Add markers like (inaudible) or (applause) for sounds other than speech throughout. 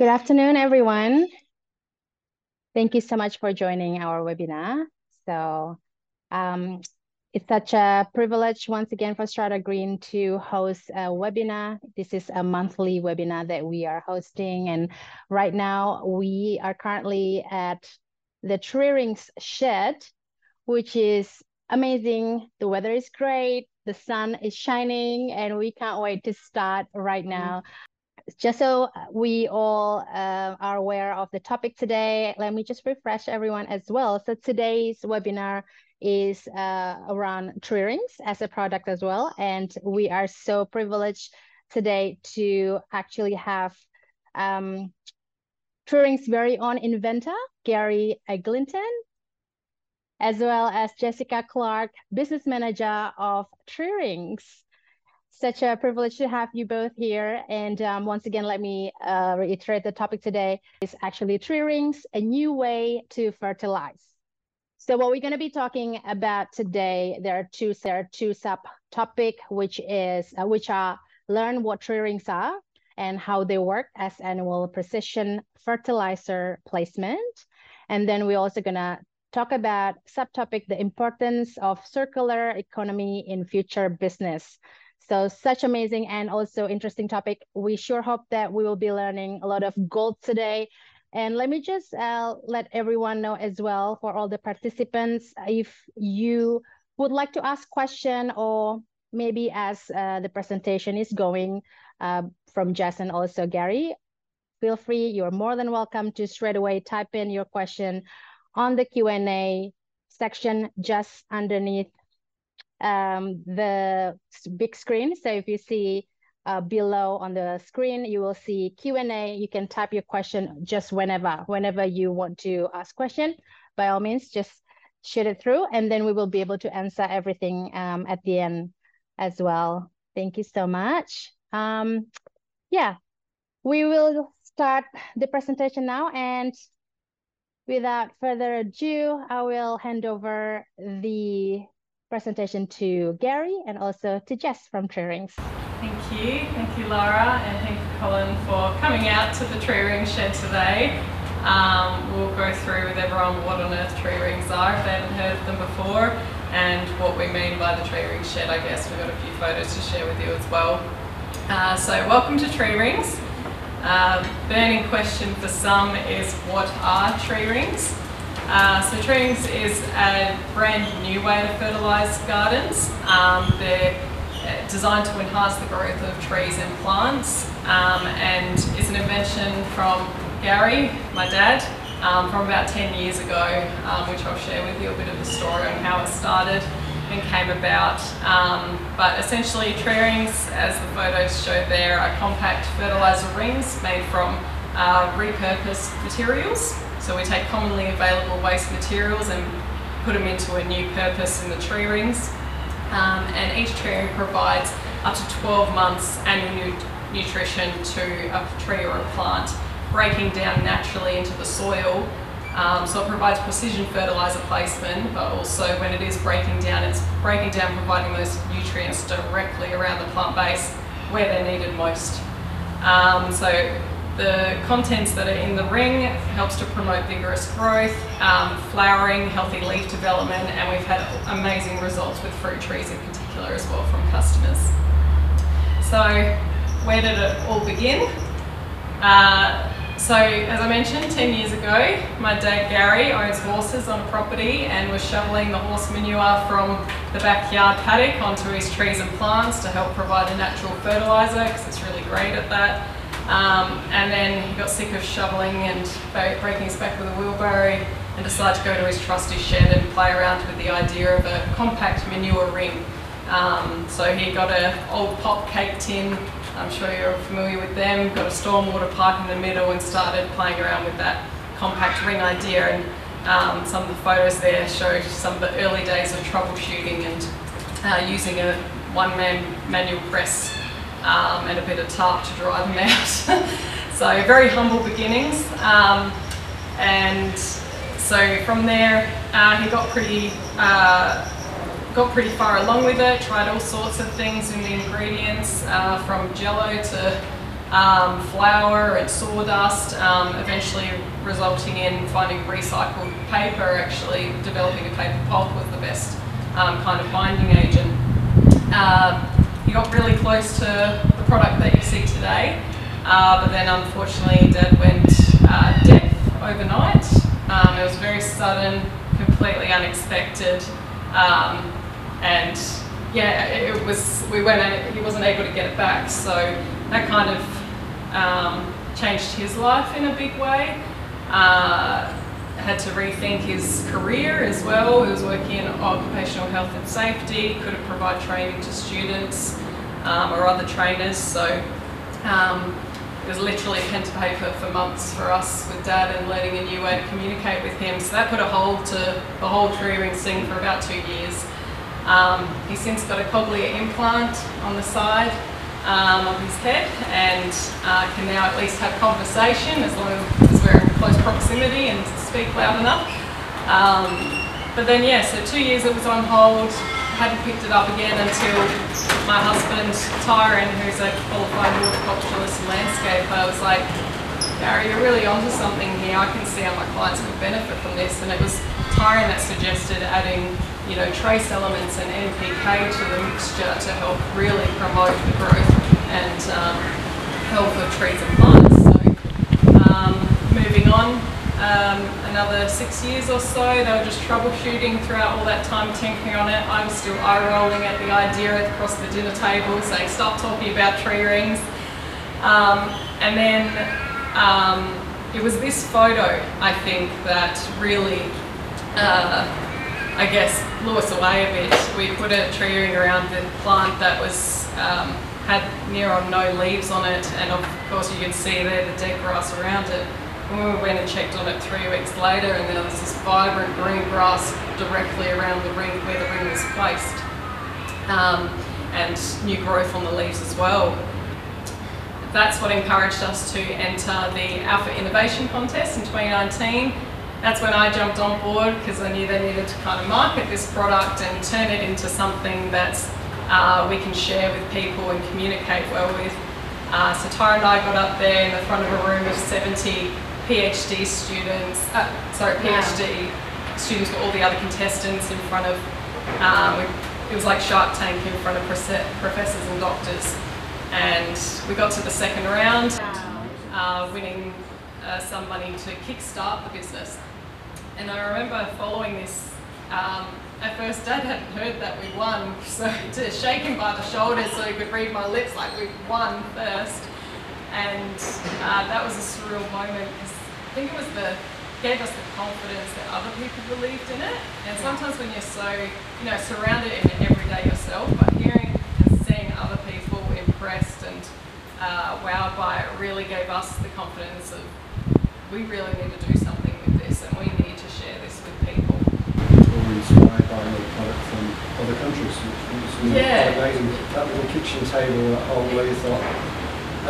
Good afternoon, everyone. Thank you so much for joining our webinar. So um, it's such a privilege once again for Strata Green to host a webinar. This is a monthly webinar that we are hosting. And right now we are currently at the Tree Rings shed, which is amazing. The weather is great. The sun is shining and we can't wait to start right now just so we all uh, are aware of the topic today, let me just refresh everyone as well. So today's webinar is uh, around tree rings as a product as well. And we are so privileged today to actually have um, tree rings very own inventor, Garry Eglinton, as well as Jessica Clark, business manager of Tree Rings such a privilege to have you both here. And um, once again, let me uh, reiterate the topic today is actually tree rings, a new way to fertilize. So what we're going to be talking about today, there are two, there are two subtopic, which is uh, which are learn what tree rings are and how they work as annual precision fertilizer placement. And then we're also going to talk about subtopic the importance of circular economy in future business. So such amazing and also interesting topic. We sure hope that we will be learning a lot of gold today. And let me just uh, let everyone know as well for all the participants, if you would like to ask question or maybe as uh, the presentation is going uh, from Jess and also Gary, feel free, you're more than welcome to straight away type in your question on the Q&A section just underneath um, the big screen. So if you see uh, below on the screen, you will see Q&A. You can type your question just whenever, whenever you want to ask question. By all means, just shoot it through and then we will be able to answer everything um, at the end as well. Thank you so much. Um, yeah, we will start the presentation now and without further ado, I will hand over the presentation to Garry and also to Jess from Tree Rings. Thank you. Thank you, Laura, and thank you, Colin, for coming out to the Tree Ring shed today. Um, we'll go through with everyone what on earth tree rings are if they haven't heard of them before and what we mean by the tree ring shed. I guess we've got a few photos to share with you as well. Uh, so welcome to Tree Rings. Uh, burning question for some is what are tree rings? Uh, so tree is a brand new way to fertilise gardens. Um, they're uh, designed to enhance the growth of trees and plants um, and is an invention from Garry, my dad, um, from about 10 years ago, um, which I'll share with you a bit of the story on how it started and came about. Um, but essentially tree as the photos show there, are compact fertiliser rings made from uh, repurposed materials. So we take commonly available waste materials and put them into a new purpose in the tree rings. Um, and each tree ring provides up to 12 months annual nu nutrition to a tree or a plant, breaking down naturally into the soil. Um, so it provides precision fertilizer placement, but also when it is breaking down, it's breaking down, providing those nutrients directly around the plant base where they're needed most. Um, so the contents that are in the ring helps to promote vigorous growth, um, flowering, healthy leaf development, and we've had amazing results with fruit trees in particular as well from customers. So where did it all begin? Uh, so as I mentioned, 10 years ago, my dad Garry owns horses on a property and was shoveling the horse manure from the backyard paddock onto his trees and plants to help provide a natural fertiliser because it's really great at that. Um, and then he got sick of shoveling and breaking his back with a wheelbarrow and decided to go to his trusty shed and play around with the idea of a compact manure ring. Um, so he got an old pop cake tin, I'm sure you're familiar with them, got a stormwater pipe in the middle and started playing around with that compact ring idea and um, some of the photos there show some of the early days of troubleshooting and uh, using a one-man manual press um, and a bit of tarp to dry them (laughs) out. so very humble beginnings. Um, and so from there, uh, he got pretty uh, got pretty far along with it. Tried all sorts of things in the ingredients, uh, from Jello to um, flour and sawdust, um, eventually resulting in finding recycled paper, actually developing a paper pulp was the best um, kind of binding agent. Uh, he got really close to the product that you see today, uh, but then unfortunately Dad went uh, deaf overnight. Um, it was very sudden, completely unexpected, um, and yeah, it was we weren't he wasn't able to get it back, so that kind of um, changed his life in a big way. Uh, had to rethink his career as well. He was working in occupational health and safety, couldn't provide training to students um, or other trainers, so um, it was literally pen to paper for months for us with Dad and learning a new way to communicate with him. So that put a hold to the whole tree ring thing for about two years. Um, he's since got a cochlear implant on the side um, of his head and uh, can now at least have conversation as long as close proximity and speak loud enough. Um, but then, yeah, so two years it was on hold, hadn't picked it up again until my husband, Tyron, who's a qualified horticulturalist and landscaper, was like, Garry, you're really onto something here. I can see how my clients could benefit from this. And it was Tyron that suggested adding you know, trace elements and NPK to the mixture to help really promote the growth and um, health of trees and plants. So um, moving on, um, another six years or so, they were just troubleshooting throughout all that time tinkering on it. I was still eye rolling at the idea across the dinner table saying stop talking about tree rings. Um, and then um, it was this photo, I think, that really uh, I guess, blew us away a bit. We put a tree ring around the plant that was um, had near on no leaves on it, and of course you can see there the dead grass around it. When we went and checked on it three weeks later, and there was this vibrant green grass directly around the ring where the ring was placed, um, and new growth on the leaves as well. That's what encouraged us to enter the Alpha Innovation Contest in 2019 that's when I jumped on board because I knew they needed to kind of market this product and turn it into something that uh, we can share with people and communicate well with. Uh, so Tyron and I got up there in the front of a room of 70 PhD students, uh, sorry, PhD wow. students with all the other contestants in front of, um, it was like Shark Tank in front of professors and doctors. And we got to the second round, uh, winning uh, some money to kickstart the business. And I remember following this, um, at first Dad hadn't heard that we won, (laughs) so to shake him by the shoulders so he could read my lips like we won first. And uh, that was a surreal moment because I think it was the gave us the confidence that other people believed in it. And sometimes when you're so, you know, surrounded in it every day yourself, but hearing and seeing other people impressed and uh, wowed by it really gave us the confidence of we really need to do something with this and we need to share this with people. We're inspired by a product from other countries. It was yeah. amazing. That little kitchen table at home where thought,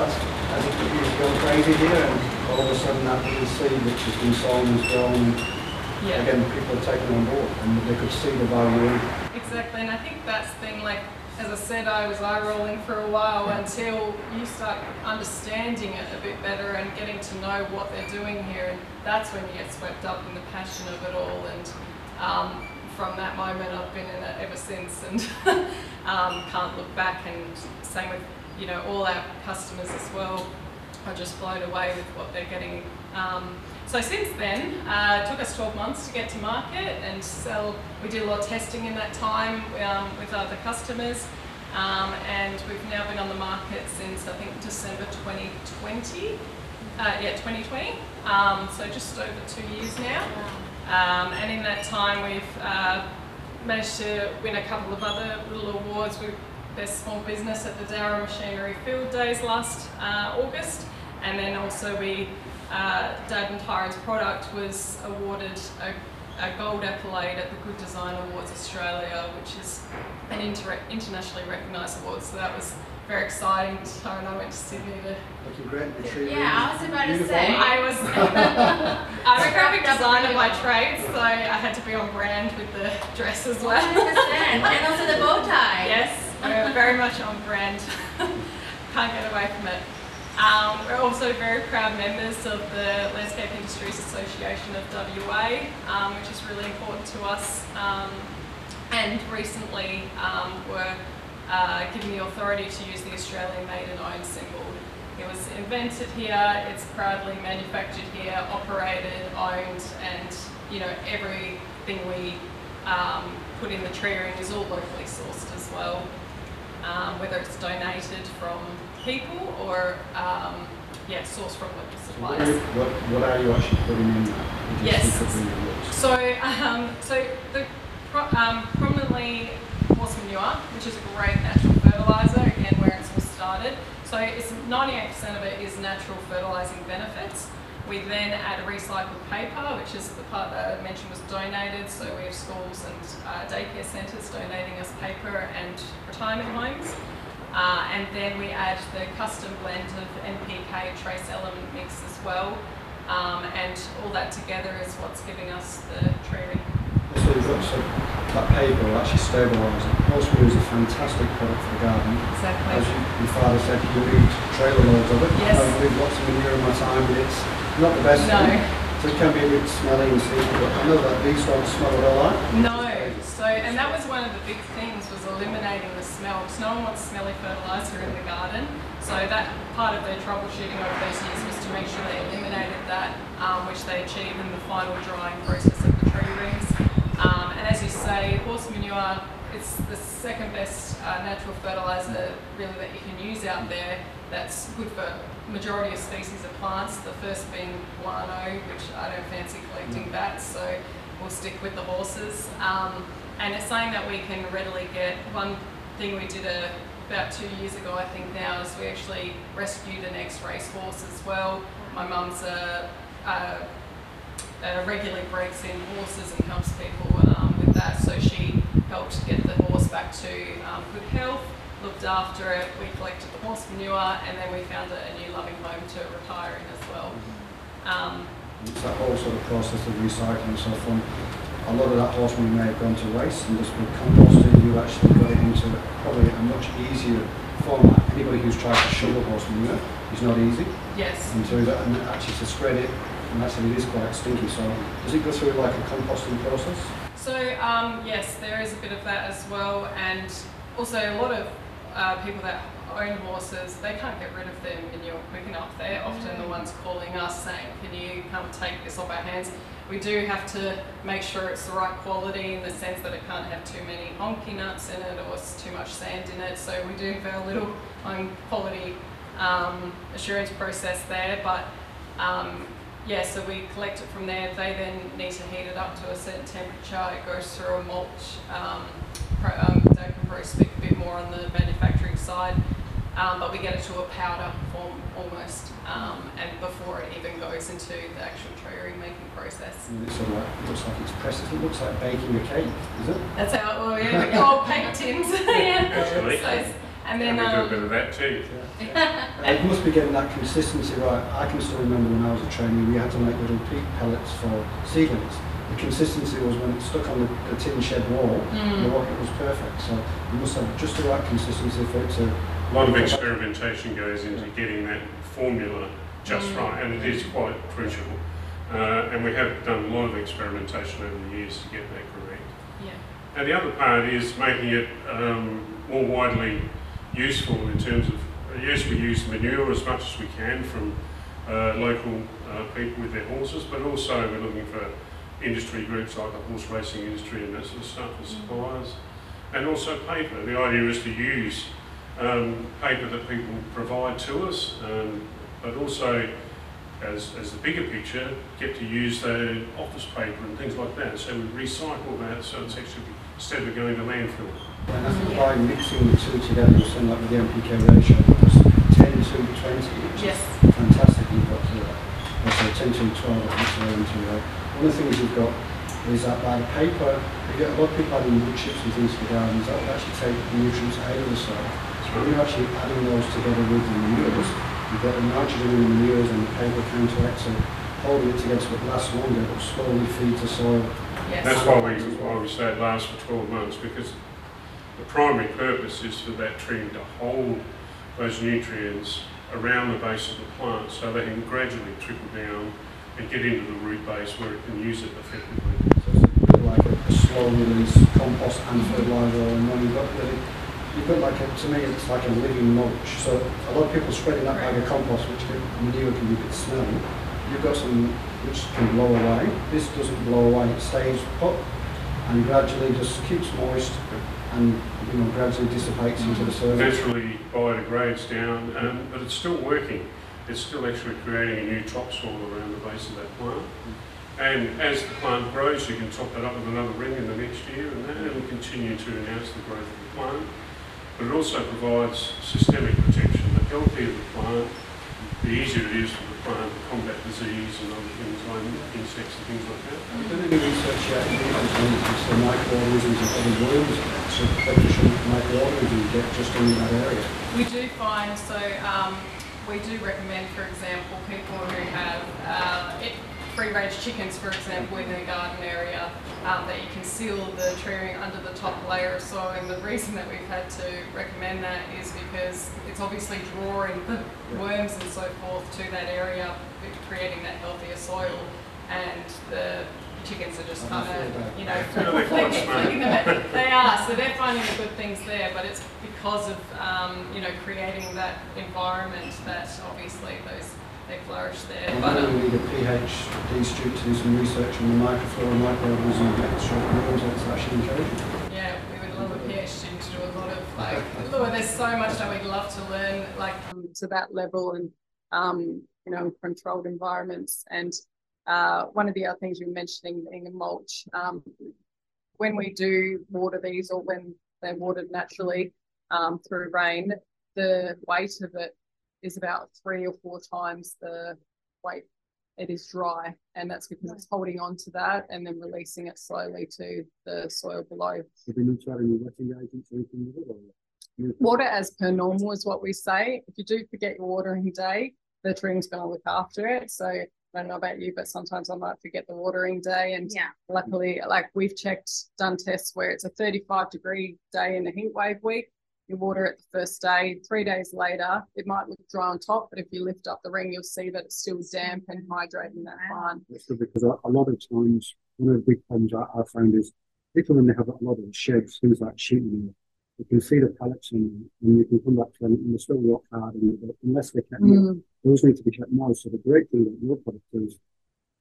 that's, I think it's going crazy here, and all of a sudden that little seed which has been sown has grown. Yeah. Again, people are taking on board, and they could see the value Exactly, and I think that's the thing, like, as I said, I was eye rolling for a while until you start understanding it a bit better and getting to know what they're doing here. And that's when you get swept up in the passion of it all. And um, from that moment, I've been in it ever since and (laughs) um, can't look back. And same with you know all our customers as well. I just blown away with what they're getting. Um, so since then, uh, it took us 12 months to get to market and sell. We did a lot of testing in that time um, with other customers. Um, and we've now been on the market since I think December 2020. Uh, yeah, 2020. Um, so just over two years now. Um, and in that time, we've uh, managed to win a couple of other little awards. We Best Small Business at the Dowerin Machinery Field Days last uh, August. And then also we, uh, Dad and Tyron's product was awarded a, a, gold accolade at the Good Design Awards Australia, which is an inter internationally recognised award. So that was very exciting. Tyron and I went to Sydney to. Looking great, retrieving. Yeah, I was about to say. I was. (laughs) (laughs) I'm a graphic designer by trade, so I had to be on brand with the dress as well. 100%. and also the bow tie. (laughs) Yes, we're very much on brand. (laughs) Can't get away from it. Um, we're also very proud members of the Landscape Industries Association of WA, um, which is really important to us. Um, and recently um, were uh, given the authority to use the Australian made and owned symbol. It was invented here, it's proudly manufactured here, operated, owned, and you know everything we um, put in the tree ring is all locally sourced as well. Um, whether it's donated from people or um, yeah, sourced from local What, suppliers. what, what are you actually putting in Yes. think of the rules? So, um, so the pro- um, prominently horse manure, which is a great natural fertilizer, again where it's all started. So it's 98% of it is natural fertilizing benefits. We then add recycled paper, which is the part that I mentioned was donated. So we have schools and uh, daycare centres donating us paper and retirement homes. Uh, and then we add the custom blend of NPK trace element mix as well. Um, and all that together is what's giving us the tree ring. So you've got some, that paper will actually stabilise it. Horse manure is a fantastic product for the garden. As you, your father said, you need trailer loads of it. Yes. I've lots of manure in my time, but it's not the best No. thing. So it can be a bit smelly and sticky, but I know that these don't smell all like. No. So, and that was one of the big things was eliminating the smell. Because no one wants smelly fertilizer in the garden. So that part of their troubleshooting over those years was to make sure they eliminated that, um, which they achieved in the final drying process of the tree rings. Um, and as you say, horse manure, it's the second best uh, natural fertilizer really that you can use out there. That's good for majority of species of plants. The first being guano, which I don't fancy collecting bats, so we'll stick with the horses. Um, and it's something that we can readily get. One thing we did a, about two years ago, I think now, is we actually rescued an ex-race horse as well. My mum's a, a, a regularly breaks in horses and helps people um, with that, so she helped get the horse back to um, good health, looked after it, we collected the horse manure, and then we found a, a new loving home to retire in as well. Um, It's that whole sort of process of recycling. So from a lot of that horse manure may have gone to waste, and just with composting, you actually got it into probably a much easier format. Anybody who's tried to shovel horse manure is not easy. yes. And to that, and actually to spread it, and actually it is quite stinky. So does it go through like a composting process? So um, yes, there is a bit of that as well, and also a lot of uh, people that own horses, they can't get rid of them in manure quick enough. They're often the ones calling us saying, "Can you come take this off our hands?" We do have to make sure it's the right quality in the sense that it can't have too many honky nuts in it or too much sand in it. So we do have our little own quality um, assurance process there, but um, yeah, so we collect it from there. They then need to heat it up to a certain temperature. It goes through a mulch. Um, pro, um, Dave can probably speak a bit more on the manufacturing side, um, but we get it to a powder form almost, um, and before it even goes into the actual tree ring making process. And it sort of like, it looks like it's pressed. It looks like baking a cake, is it? That's how. (laughs) Oh (laughs) yeah, the old paper tins. yeah. Actually. So it's- and And then we do a um, bit of that too. Uh, It must be getting that consistency right. I can still remember when I was a trainee, we had to make little peat pellets for seedlings. The consistency was when it stuck on the, the tin shed wall, Mm. the rocket was perfect. So you must have just the right consistency for it to. A lot of experimentation goes into getting that formula just Mm. right, and it is quite crucial. Uh, and we have done a lot of experimentation over the years to get that correct. yeah. And the other part is making it um, more widely useful in terms of, yes, we use manure as much as we can from uh, local uh, people with their horses, but also we're looking for industry groups like the horse racing industry and that sort of stuff as suppliers. And also paper. The idea is to use um, paper that people provide to us, um, but also as, as the bigger picture, get to use the office paper and things like that. So we recycle that so it's actually, instead of going to landfill. And I think by mixing the two together, you send like with the NPK ratio, it was 10 to 20, which Yes. is fantastic. You've got to that. Also 10 to 12, I think, so into that. One of the things you've got is that by the paper, you get a lot of people adding wood chips and things to the gardens. That will actually take the nutrients out of the soil. So when you're actually adding those together with the manures, you've got the nitrogen in the manures and the paper counteracts it, holding it together so it lasts longer, it will slowly feed the soil. Yes. That's why we, why we say it lasts for 12 months, because the primary purpose is for that tree to hold those nutrients around the base of the plant so they can gradually trickle down and get into the root base where it can use it effectively. So it's a bit like a, a slow release compost and fertiliser and when you've got the, you've got like a, to me it's like a living mulch. So a lot of people spreading that bag of compost which can, manure can a bit smelly. You've got some which can blow away. This doesn't blow away, it stays put and gradually just keeps moist and you know gradually dissipates into the surface. Naturally biodegrades down, um, but it's still working. It's still actually creating a new topsoil around the base of that plant. And as the plant grows, you can top that up with another ring in the next year and that and continue to enhance the growth of the plant. But it also provides systemic protection. The healthier the plant, the easier it is for the plant to combat disease and other things like insects and things like that. Have you done any research yet in terms of the microorganisms and other worms, so beneficial microorganisms you get just in that area? We do find, so um, we do recommend, for example, people who have uh, it, free range chickens, for example, in their garden area, um, that you can seal the tree ring under the top layer of soil. And the reason that we've had to recommend that is because it's obviously drawing the worms and so forth to that area, creating that healthier soil. And the chickens are just Oh, kind of, you know, Yeah, they're flicking them. They are, so they're finding the good things there, but it's because of, um, you know, creating that environment that obviously those, they flourish there. I But, know um, we need a PhD student to do some research on the microflora and microorganisms and get straight worms, that's actually yeah, we would love a PhD to do a lot of like, look, there's so much that we'd love to learn, like um, to that level and, um, you know, controlled environments. And uh, one of the other things you were mentioning being a mulch, um, when we do water these or when they're watered naturally um, through rain, the weight of it is about three or four times the weight it is dry. And that's because it's holding on to that and then releasing it slowly to the soil below. Have you need to add any wetting agents or anything with it? Or? Water as per normal is what we say. If you do forget your watering day, the tree's going to look after it. So I don't know about you, but sometimes I might forget the watering day. And Yeah. luckily, like we've checked, done tests where it's a 35 degree day in a heat wave week. You water it the first day, three days later, it might look dry on top, but if you lift up the ring, you'll see that it's still damp and hydrating that plant. That's good because a, a lot of times, one of the big problems I, I found is people when they have a lot of sheds, things like sheep manure, you can see the pellets in and you can come back to them and they're still rock hard and unless they kept moist, mm. Those need to be kept moist. So the great thing about your product is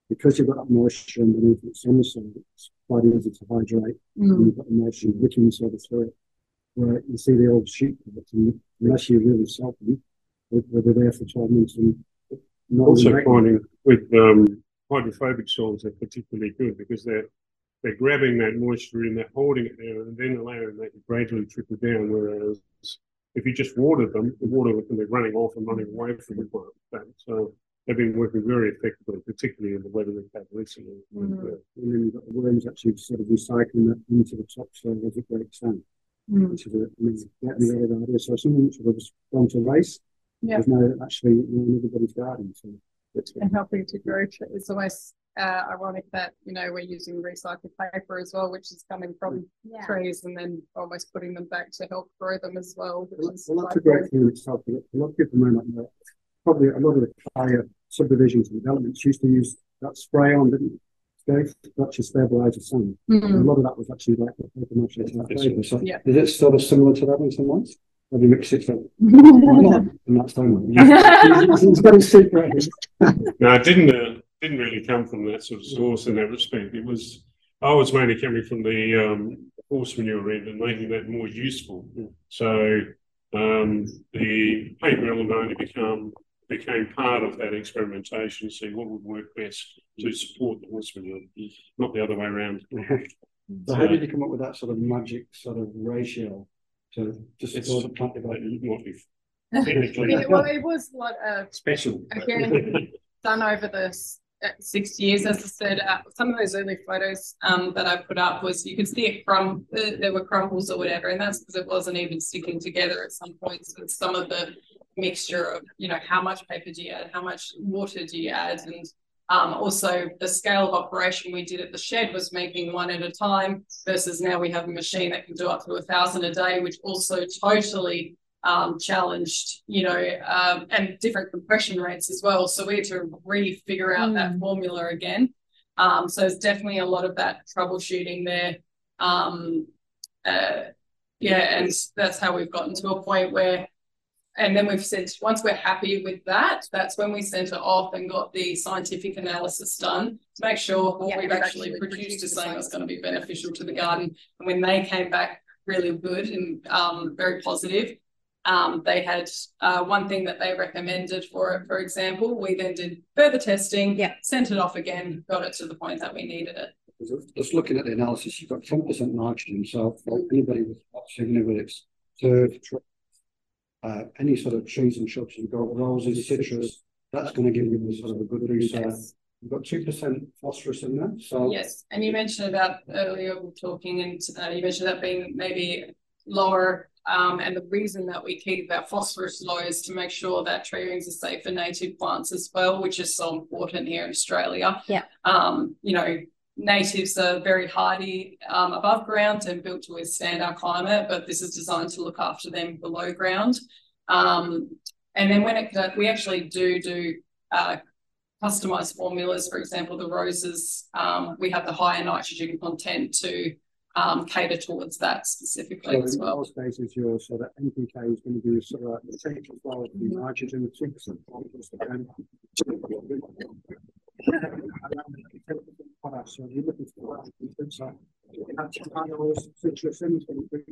because you've got that moisture underneath it's on the soil, it's quite easy to hydrate and you've got the moisture wicking sort of through it. Where you see the old sheep pellets and unless you really salt them, they- they're there for 12 months and not Also finding with um, hydrophobic soils they're particularly good because they're they're grabbing that moisture in, they're holding it there, and then allowing that to gradually trickle down. Whereas if you just watered them, the water can be running off and running away from the plant. So they've been working very effectively, particularly in the weather we've had recently. And, uh, and then you've got the worms actually sort of recycling that into the topsoil as it breaks down, which is a, I mean, yeah, a really good idea. So something which would have just gone to waste Yeah. is now actually in everybody's garden. So it's and helping to grow tre- it's almost uh, ironic that you know we're using recycled paper as well which is coming from Yeah. trees and then almost putting them back to help grow them as well well, is well, that's a great thing in itself. but A lot of people may not know. Probably a lot of the higher subdivisions and developments used to use that spray on, didn't they? That to stabilise the sun. cool. And a lot of that was actually like the paper mache type Yes. So Yeah. is it sort of similar to that in some ways? Have you mixed it so (laughs) not in that stone? It's very secret. No, it didn't uh, didn't really come from that sort of source in that respect. It was I was mainly coming from the um, horse manure end and making that more useful. So um, the paper element only become became part of that experimentation, to see what would work best to support the horse manure, not the other way around. (laughs) So how did you come up with that sort of magic sort of ratio to just It's- store the plant That development? might be (laughs) well it was what uh, special. again done over the s- uh, six years as I said uh, some of those early photos um, that I put up was you could see it from uh, there were crumbles or whatever and that's because it wasn't even sticking together at some points with some of the mixture of you know how much paper do you add how much water do you add and um, also the scale of operation we did at the shed was making one at a time versus now we have a machine that can do up to a thousand a day which also totally um, challenged, you know, um, and different compression rates as well. So we had to re-figure out mm. that formula again. Um, so there's definitely a lot of that troubleshooting there. Um, uh, yeah, and that's how we've gotten to a point where and then we've sent, once we're happy with that, that's when we sent it off and got the scientific analysis done to make sure what yeah, we've actually produced is something that's going to be beneficial to the garden. And when they came back really good and um, very positive, um, they had uh, one thing that they recommended for it, for example. We then did further testing, yeah. sent it off again, got it to the point that we needed it. Just looking at the analysis, you've got 10% nitrogen. So for anybody with whether it's turf, uh, any sort of trees and shrubs you've got, roses, citrus, that's going to give you sort of a good boost. Yes. You've got 2% phosphorus in there. So Yes, and you mentioned about earlier talking and uh, you mentioned that being maybe lower um, and the reason that we keep our phosphorus low is to make sure that tree rings are safe for native plants as well, which is so important here in Australia. Yeah. Um, you know, natives are very hardy um, above ground and built to withstand our climate, but this is designed to look after them below ground. Um, and then when it we actually do do uh, customized formulas, for example, the roses, um, we have the higher nitrogen content to um, cater towards that specifically so as well. In most cases, you're sort of NPK is going to be sort of essential for the nitrogen six percent products. So you're looking for citrus and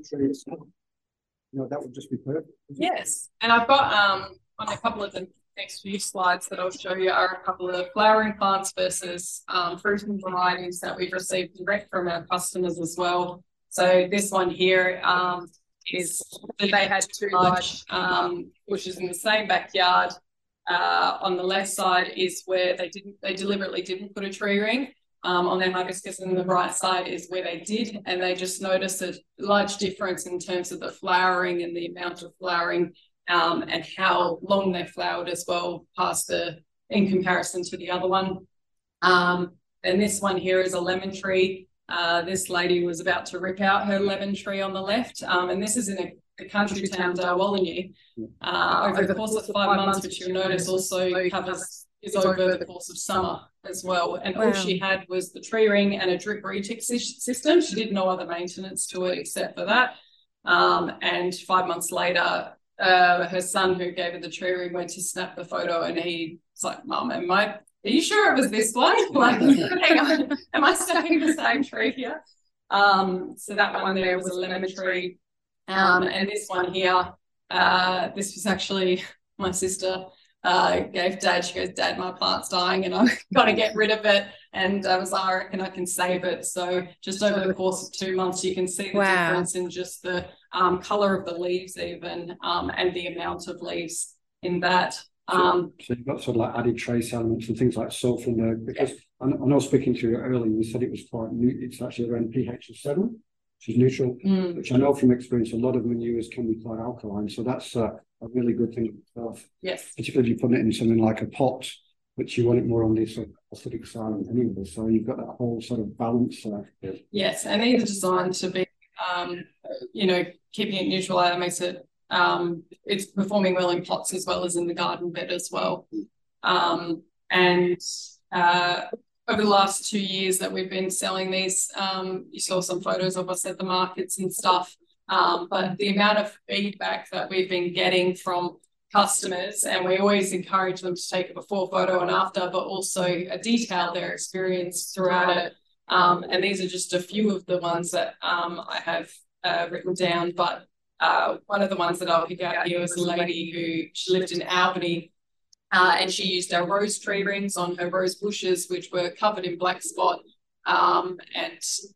trees. You know, that would just be perfect. Yes, and I've got um on a couple of the next few slides that I'll show you are a couple of flowering plants versus um, and varieties that we've received direct from our customers as well. So this one here um, is they had two large um, bushes in the same backyard. Uh, on the left side is where they didn't they deliberately didn't put a tree ring um, on their hibiscus, and the right side is where they did, and they just noticed a large difference in terms of the flowering and the amount of flowering um, and how long they flowered as well past the in comparison to the other one. Um, and this one here is a lemon tree. Uh, this lady was about to rip out her lemon tree on the left, um, and this is in a, a country town, Dalwallinu. Uh, over the course of five months, which you'll notice also covers is over the course of summer as well. And wow. all she had was the tree ring and a drip retic system. She did no other maintenance to it except for that. Um, and five months later, uh, her son who gave her the tree ring went to snap the photo and he's like, Mom, am I, are you sure it was this one? (laughs) like, (laughs) hang on, am I snapping the same tree here? Um, so that one there was a lemon tree. Um, and this one here, uh, this was actually (laughs) my sister uh, gave dad, she goes, Dad, my plant's dying and I've got to get rid of it. And I was like, I reckon I can save it. So just over the course of two months, you can see the wow. difference in just the um, color of the leaves, even um, and the amount of leaves in that. Um, so, you've got sort of like added trace elements and things like sulfur in there because I, I know speaking to you earlier, you said it was quite new, it's actually around pH of seven, which is neutral, mm. which I know from experience, a lot of manures can be quite alkaline. So that's uh, a really good thing itself. Yes. Particularly if you put it in something like a pot, which you want it more on the sort of acidic side anyway. So you've got that whole sort of balance there. Yes, and these are designed to be, um, you know, keeping it neutral. That makes it, um, it's performing well in pots as well as in the garden bed as well. Um, and uh, over the last two years that we've been selling these, um, you saw some photos of us at the markets and stuff. Um, but the amount of feedback that we've been getting from customers, and we always encourage them to take a before photo and after, but also a detail their experience throughout it. Um, and these are just a few of the ones that um, I have uh, written down. But uh, one of the ones that I'll pick out here is a lady who she lived in Albany. Uh, and she used our rose tree rings on her rose bushes, which were covered in black spot. Um, and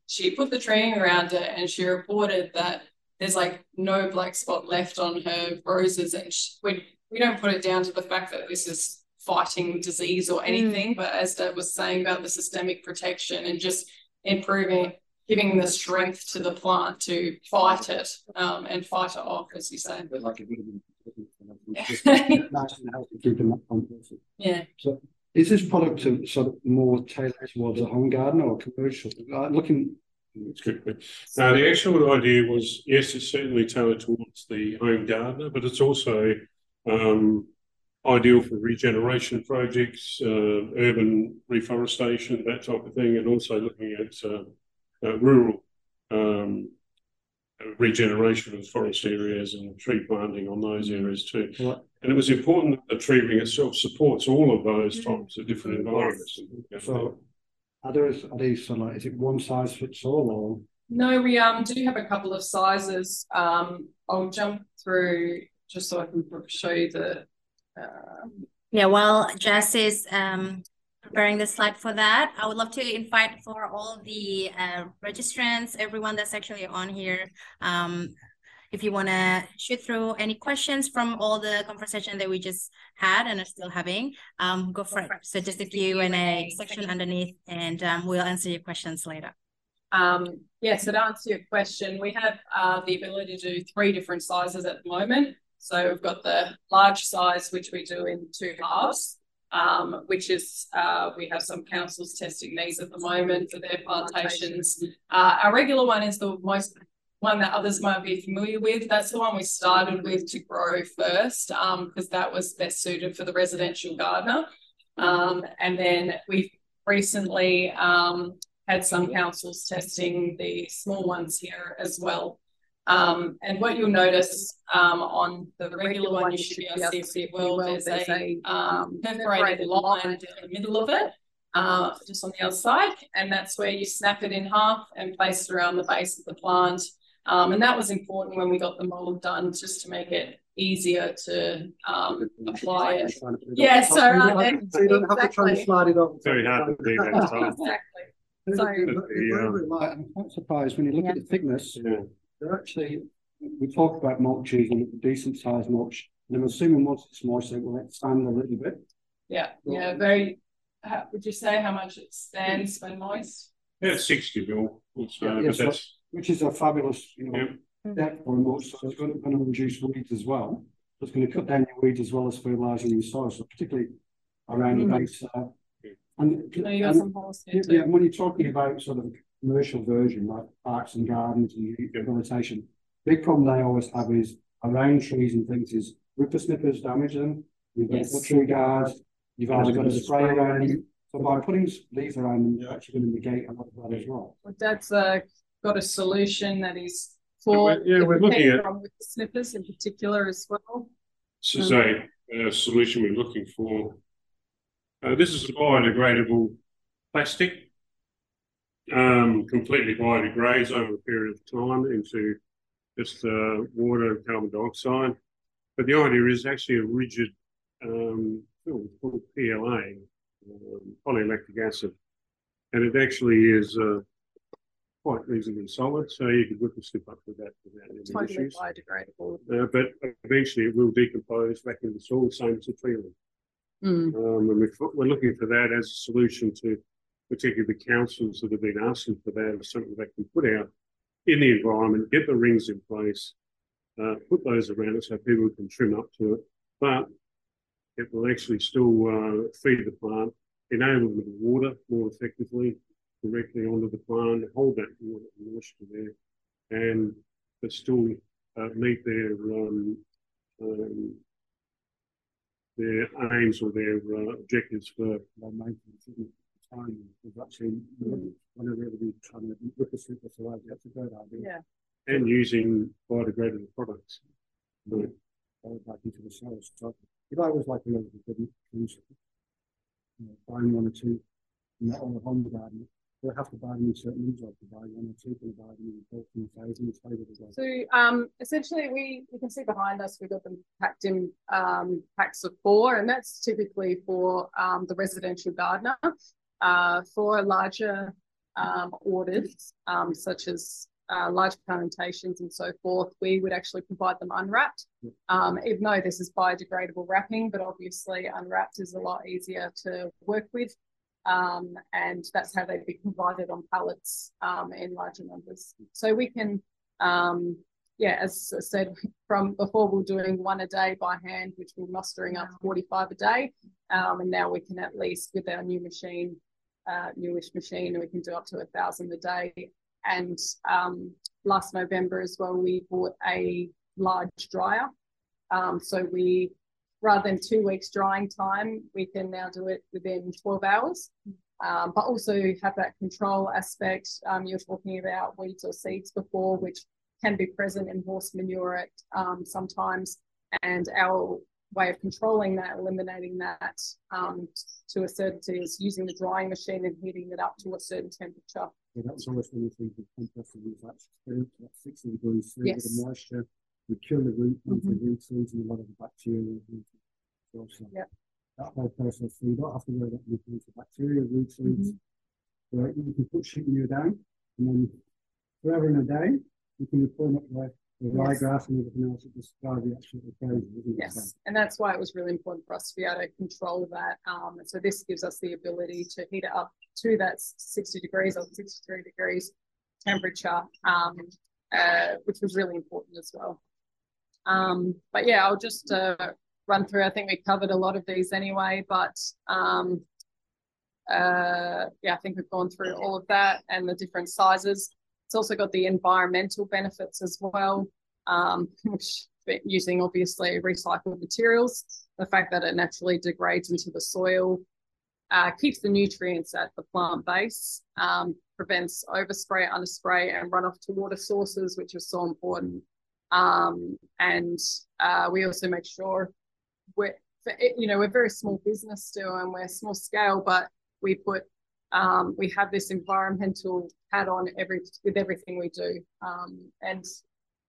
she put the tree around it, and she reported that there's like no black spot left on her roses. And she, we, we don't put it down to the fact that this is fighting disease or anything, mm. but as Dad was saying about the systemic protection and just improving, giving the strength to the plant to fight it um, and fight it off, as you say. Like (laughs) yeah. So is this product sort of more tailored towards a home garden or commercial? Uh, looking It's good. Now, the actual idea was yes, it's certainly tailored towards the home gardener, but it's also um, ideal for regeneration projects, uh, urban reforestation, that type of thing, and also looking at uh, uh, rural um, regeneration of forest areas and tree planting on those areas too. Right. And it was important that the tree ring itself supports all of those types of different environments. So are there, are these sort of like, is it one size fits all or? No, we um do have a couple of sizes. Um, I'll jump through just so I can show you the. Yeah, while Jess is um, preparing the slide for that, I would love to invite for all the uh, registrants, everyone that's actually on here. Um, if you want to shoot through any questions from all the conversation that we just had and are still having, um, go for it. So just the Q&A section underneath and um, we'll answer your questions later. Um, yeah, so to answer your question, we have uh, the ability to do three different sizes at the moment. So we've got the large size, which we do in two halves, um, which is uh, we have some councils testing these at the moment for their plantations. Uh, our regular one is the most one that others might be familiar with. That's the one we started with to grow first, because um, that was best suited for the residential gardener. Um, and then we've recently um, had some councils testing the small ones here as well. Um, and what you'll notice um, on the regular one, you should be able to see it well, there's a um, perforated line in the middle of it, uh, just on the other side. And that's where you snap it in half and place it around the base of the plant. Um, and that was important when we got the mold done, just to make it easier to um, apply it. Yeah, so, uh, So you don't have to try and slide it over. Very hard to do that. Exactly. It's So- very- very light. I'm quite surprised when you look at the thickness, yeah. They're actually, we talk about mulches and decent sized mulch. And I'm assuming once it's moist, it will expand a little bit. Yeah, yeah, very. How, would you say how much it stands when moist? Yeah, it's 60 mil. So, Yeah, but yes, that's, Which is a fabulous, you know, yeah, depth for a mulch, so it's going to, going to reduce weeds as well. So It's going to cut down your weeds as well as fertilising your soil, so particularly around the Mhm. base. uh, And, No, you got and- some holes Yeah, too. yeah, when you're talking about sort of a commercial version like parks and gardens and rehabilitation, big problem they always have is around trees and things is whippersnippers damage them. You've got Yes. tree guards, you've either got a spray around them. So by putting leaves around them, you're actually going to negate a lot of that as well. Well, Dad's uh, got a solution that is Yeah, for we're- yeah, we're looking at- from with the snippers in particular as well. this is a, a solution we're looking for. Uh, this is a biodegradable plastic. Um, completely biodegrades over a period of time into just uh, water and carbon dioxide. But the idea is actually a rigid um, film called PLA, um, polylactic acid. And it actually is uh, quite reasonably solid, so you could whip a slip up with that without any Totally issues. biodegradable. Uh, but eventually it will decompose back into the soil, same as a tree limb. Mm. Um, and we're, we're looking for that as a solution to particularly the councils that have been asking for that as something they can put out in the environment, get the rings in place, uh, put those around it so people can trim up to it. But it will actually still uh, feed the plant, enable them to water more effectively directly onto the plant, hold that water and moisture there, and but still uh, meet their um, um, their aims or their uh, objectives for maintenance time, we've actually, whenever we're trying to look at around, that's a great idea. Yeah. and using biodegradable products. Go back into the soil. So if I was like, you know, the good trees, you know, buying one or two, not all the home garden, they'll have to buy them in certain rooms, like to buy one or two, can buy them in fourteen thousand, it's favored as well. So um, essentially, we you can see behind us, we've got them packed in um, packs of four, and that's typically for um, the residential gardener. Uh, for larger um, orders, um, such as uh, large plantations and so forth, we would actually provide them unwrapped. Um, even though this is biodegradable wrapping, but obviously unwrapped is a lot easier to work with. Um, and that's how they'd be provided on pallets um, in larger numbers. So we can, um, yeah, as I said, from before we we're doing one a day by hand, which we're mustering up 45 a day. Um, and now we can at least, with our new machine, uh, newish machine, we can do up to a thousand a day and um, last November as well, we bought a large dryer. Um, so we, rather than two weeks drying time, we can now do it within 12 hours. Um, but also have that control aspect. Um, you're talking about weeds or seeds before, which can be present in horse manure um, sometimes. And our way of controlling that, eliminating that um, to a certainty is using the drying machine and heating it up to a certain temperature. Yeah, that was always one of the things with composting spirit, that 60 degrees C Yes. the moisture. We kill the root once the root seeds and a lot of the bacteria. So, so Yep. That whole process, so you don't have to worry about with the bacteria, root seeds. Mm-hmm. Right, you can put sheep manure down and then forever in a day, you can reform up the, the Yes. and everything else that you absolutely crazy. isn't? Yes, and that's why it was really important for us to be able to control that. Um, and so this gives us the ability to heat it up to that sixty degrees or sixty-three degrees temperature, um, uh, which was really important as well. Um, but yeah, I'll just uh, run through. I think we covered a lot of these anyway, but um, uh, yeah, I think we've gone through all of that and the different sizes. It's also got the environmental benefits as well, um, (laughs) using obviously recycled materials, the fact that it naturally degrades into the soil, uh, keeps the nutrients at the plant base, um, prevents overspray, underspray, and runoff to water sources, which is so important. Um, and uh, we also make sure we're, you know, we're very small business still, and we're small scale, but we put um, we have this environmental hat on every with everything we do, um, and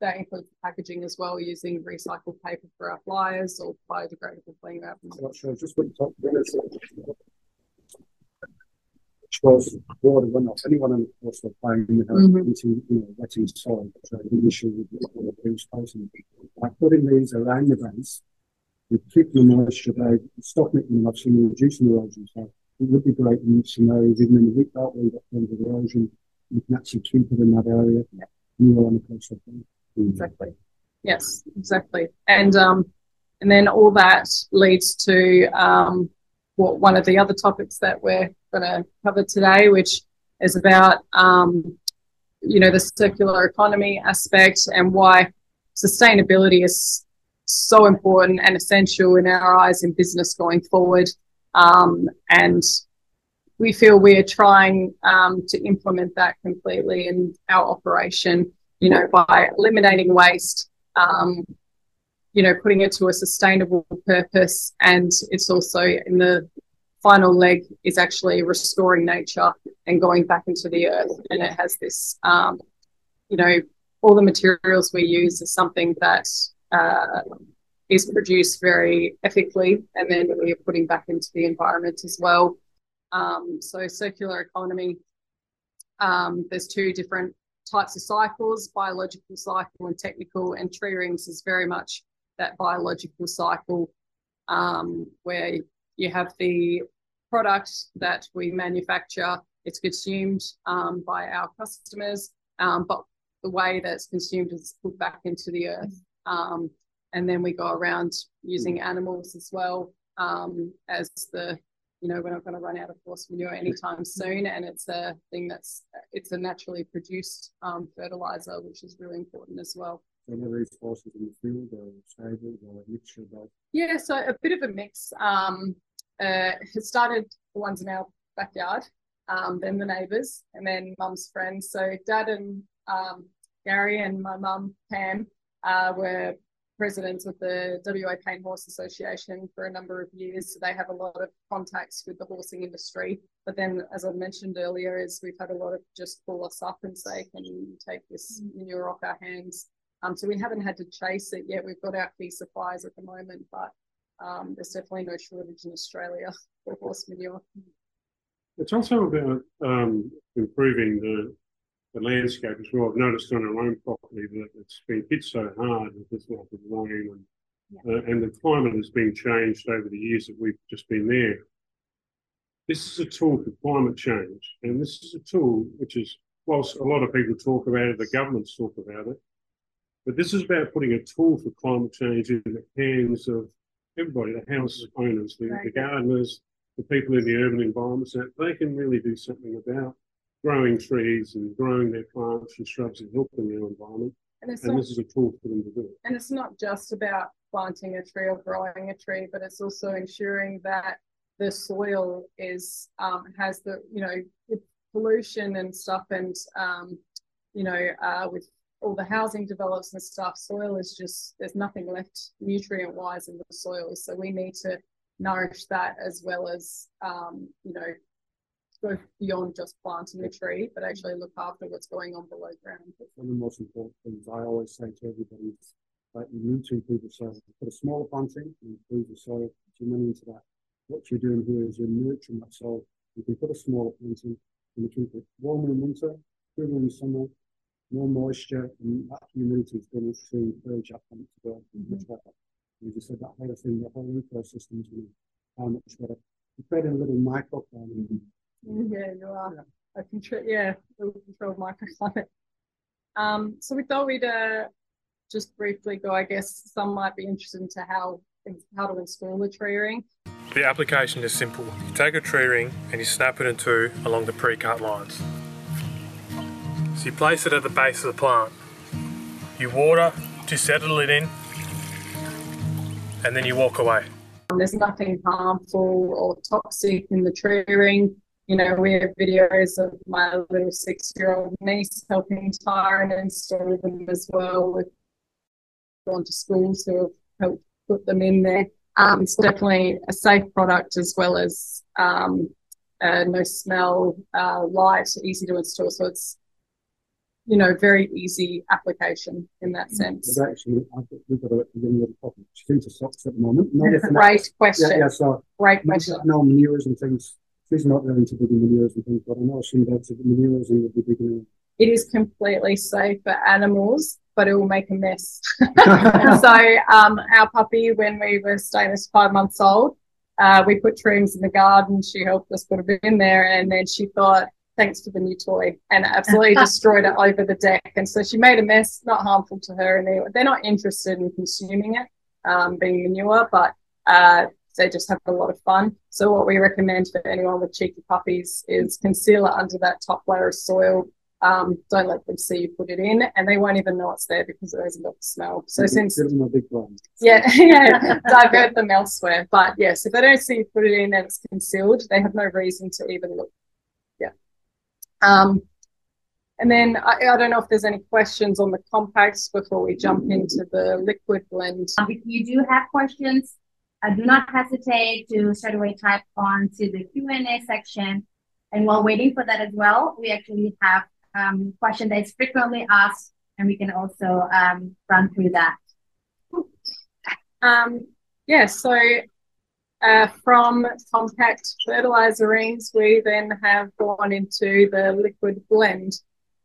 that includes packaging as well, using recycled paper for our flyers or biodegradable cling wrap. I'm not sure, just what you talked about. Which was water runoff, anyone on the course of playing in the Mhm. into, you know, wetting soil, so the issue with the posting. By putting these around the base, we keep the moisture there, stopping it from obviously reducing erosion, so would be great in areas, even in the belt where you've got tons of erosion, you can actually keep it in that area. Yeah. You are on the coast of things. Exactly. Yes, exactly. And um, and then all that leads to um, what one of the other topics that we're going to cover today, which is about um, you know the circular economy aspect and why sustainability is so important and essential in our eyes in business going forward. Um, and we feel we are trying um, to implement that completely in our operation you know, by eliminating waste, um, you know, putting it to a sustainable purpose. And it's also in the final leg is actually restoring nature and going back into the earth. And it has this, um, you know, all the materials we use is something that uh, is produced very ethically, and then we are putting back into the environment as well. Um, so circular economy. Um, there's two different types of cycles, biological cycle and technical, and tree rings is very much that biological cycle um, where you have the product that we manufacture, it's consumed um, by our customers, um, but the way that it's consumed is put back into the earth. And then we go around using animals as well um, as the you know, we're not going to run out of horse manure anytime soon. And it's a thing that's, it's a naturally produced um, fertilizer, which is really important as well. So whether these horses in the field or stables or a mixture of both. Yeah, so a bit of a mix. Um, uh, it started the ones in our backyard, um, then the neighbours, and then mum's friends. So dad and um, Garry and my mum Pam uh, were presidents of the WA Paint Horse Association for a number of years. So they have a lot of contacts with the horsing industry. But then, as I mentioned earlier, is we've had a lot of just call us up and say, "Can you take this manure off our hands?" Um, so we haven't had to chase it yet. We've got our key suppliers at the moment, but um, there's definitely no shortage in Australia for horse manure. It's also about um, improving the, the landscape as well. I've noticed on our own property that it's been hit so hard with this lack of rain and, uh, and the climate has been changed over the years that we've just been there. This is a tool for climate change, and this is a tool which is, whilst a lot of people talk about it, the governments talk about it, but this is about putting a tool for climate change in the hands of everybody, the house owners, the, the gardeners, the people in the urban environments that they can really do something about growing trees and growing their plants and shrubs and helping their environment. And, and not, this is a tool for them to do. And it's not just about planting a tree or growing a tree, but it's also ensuring that the soil is um, has the you know with pollution and stuff and um, you know uh, with all the housing develops and stuff, soil is just there's nothing left nutrient wise in the soil. So we need to nourish that as well as um, you know go beyond just planting a tree, but actually look after what's going on below ground. That's One of the most important things I always say to everybody is that you need to improve the soil. Put a smaller planting and improve the soil. Put your money into that. What you're doing here is you're nurturing that soil. You can put a smaller planting and you keep it warmer in winter, cooler in summer, more moisture, and that humidity is going to encourage that plant to grow mm-hmm. much better. As you said, that whole thing, the whole ecosystem is going to how much better. You're creating a little microclimate. Mm-hmm. Yeah, you are. Yeah. I control, yeah, control microclimate. Um, so we thought we'd uh, just briefly go, I guess some might be interested into how how to install the tree ring. The application is simple. You take a tree ring and you snap it in two along the pre-cut lines. So you place it at the base of the plant. You water to settle it in and then you walk away. There's nothing harmful or toxic in the tree ring. You know, we have videos of my little six-year-old niece helping Tyron install them as well. We've gone to schools who have helped put them in there. Um, it's definitely a safe product as well as um, uh, no smell, uh, light, easy to install. So it's you know, very easy application in that sense. But actually, I've got, we've got a little problem. She's into socks at the moment. (laughs) Great question. Yeah, yeah, so Great question. Know manures and things. She's not really into digging manures and things, but I know she does manures and would be digging. It is completely safe for animals, but it will make a mess. (laughs) so, um, our puppy, when we were staying as five months old, uh, we put trims in the garden. She helped us put them in there, and then she thought thanks to the new toy and absolutely (laughs) destroyed it over the deck. And so she made a mess, not harmful to her. And they, they're not interested in consuming it, um, being manure, but uh, they just have a lot of fun. So what we recommend for anyone with cheeky puppies is conceal it under that top layer of soil. Um, don't let them see you put it in, and they won't even know it's there because it hasn't got the smell. So since yeah, (laughs) yeah, divert them elsewhere. But yes, if they don't see you put it in and it's concealed, they have no reason to even look Yeah. um, and then I, I, don't know if there's any questions on the compacts before we jump into the liquid blend. Um, if you do have questions, uh, do not hesitate to straight away type on to the Q&A section. And while waiting for that as well, we actually have um, question that is frequently asked, and we can also um, run through that. Um, yeah, so uh, from compact fertilizer rings, we then have gone into the liquid blend,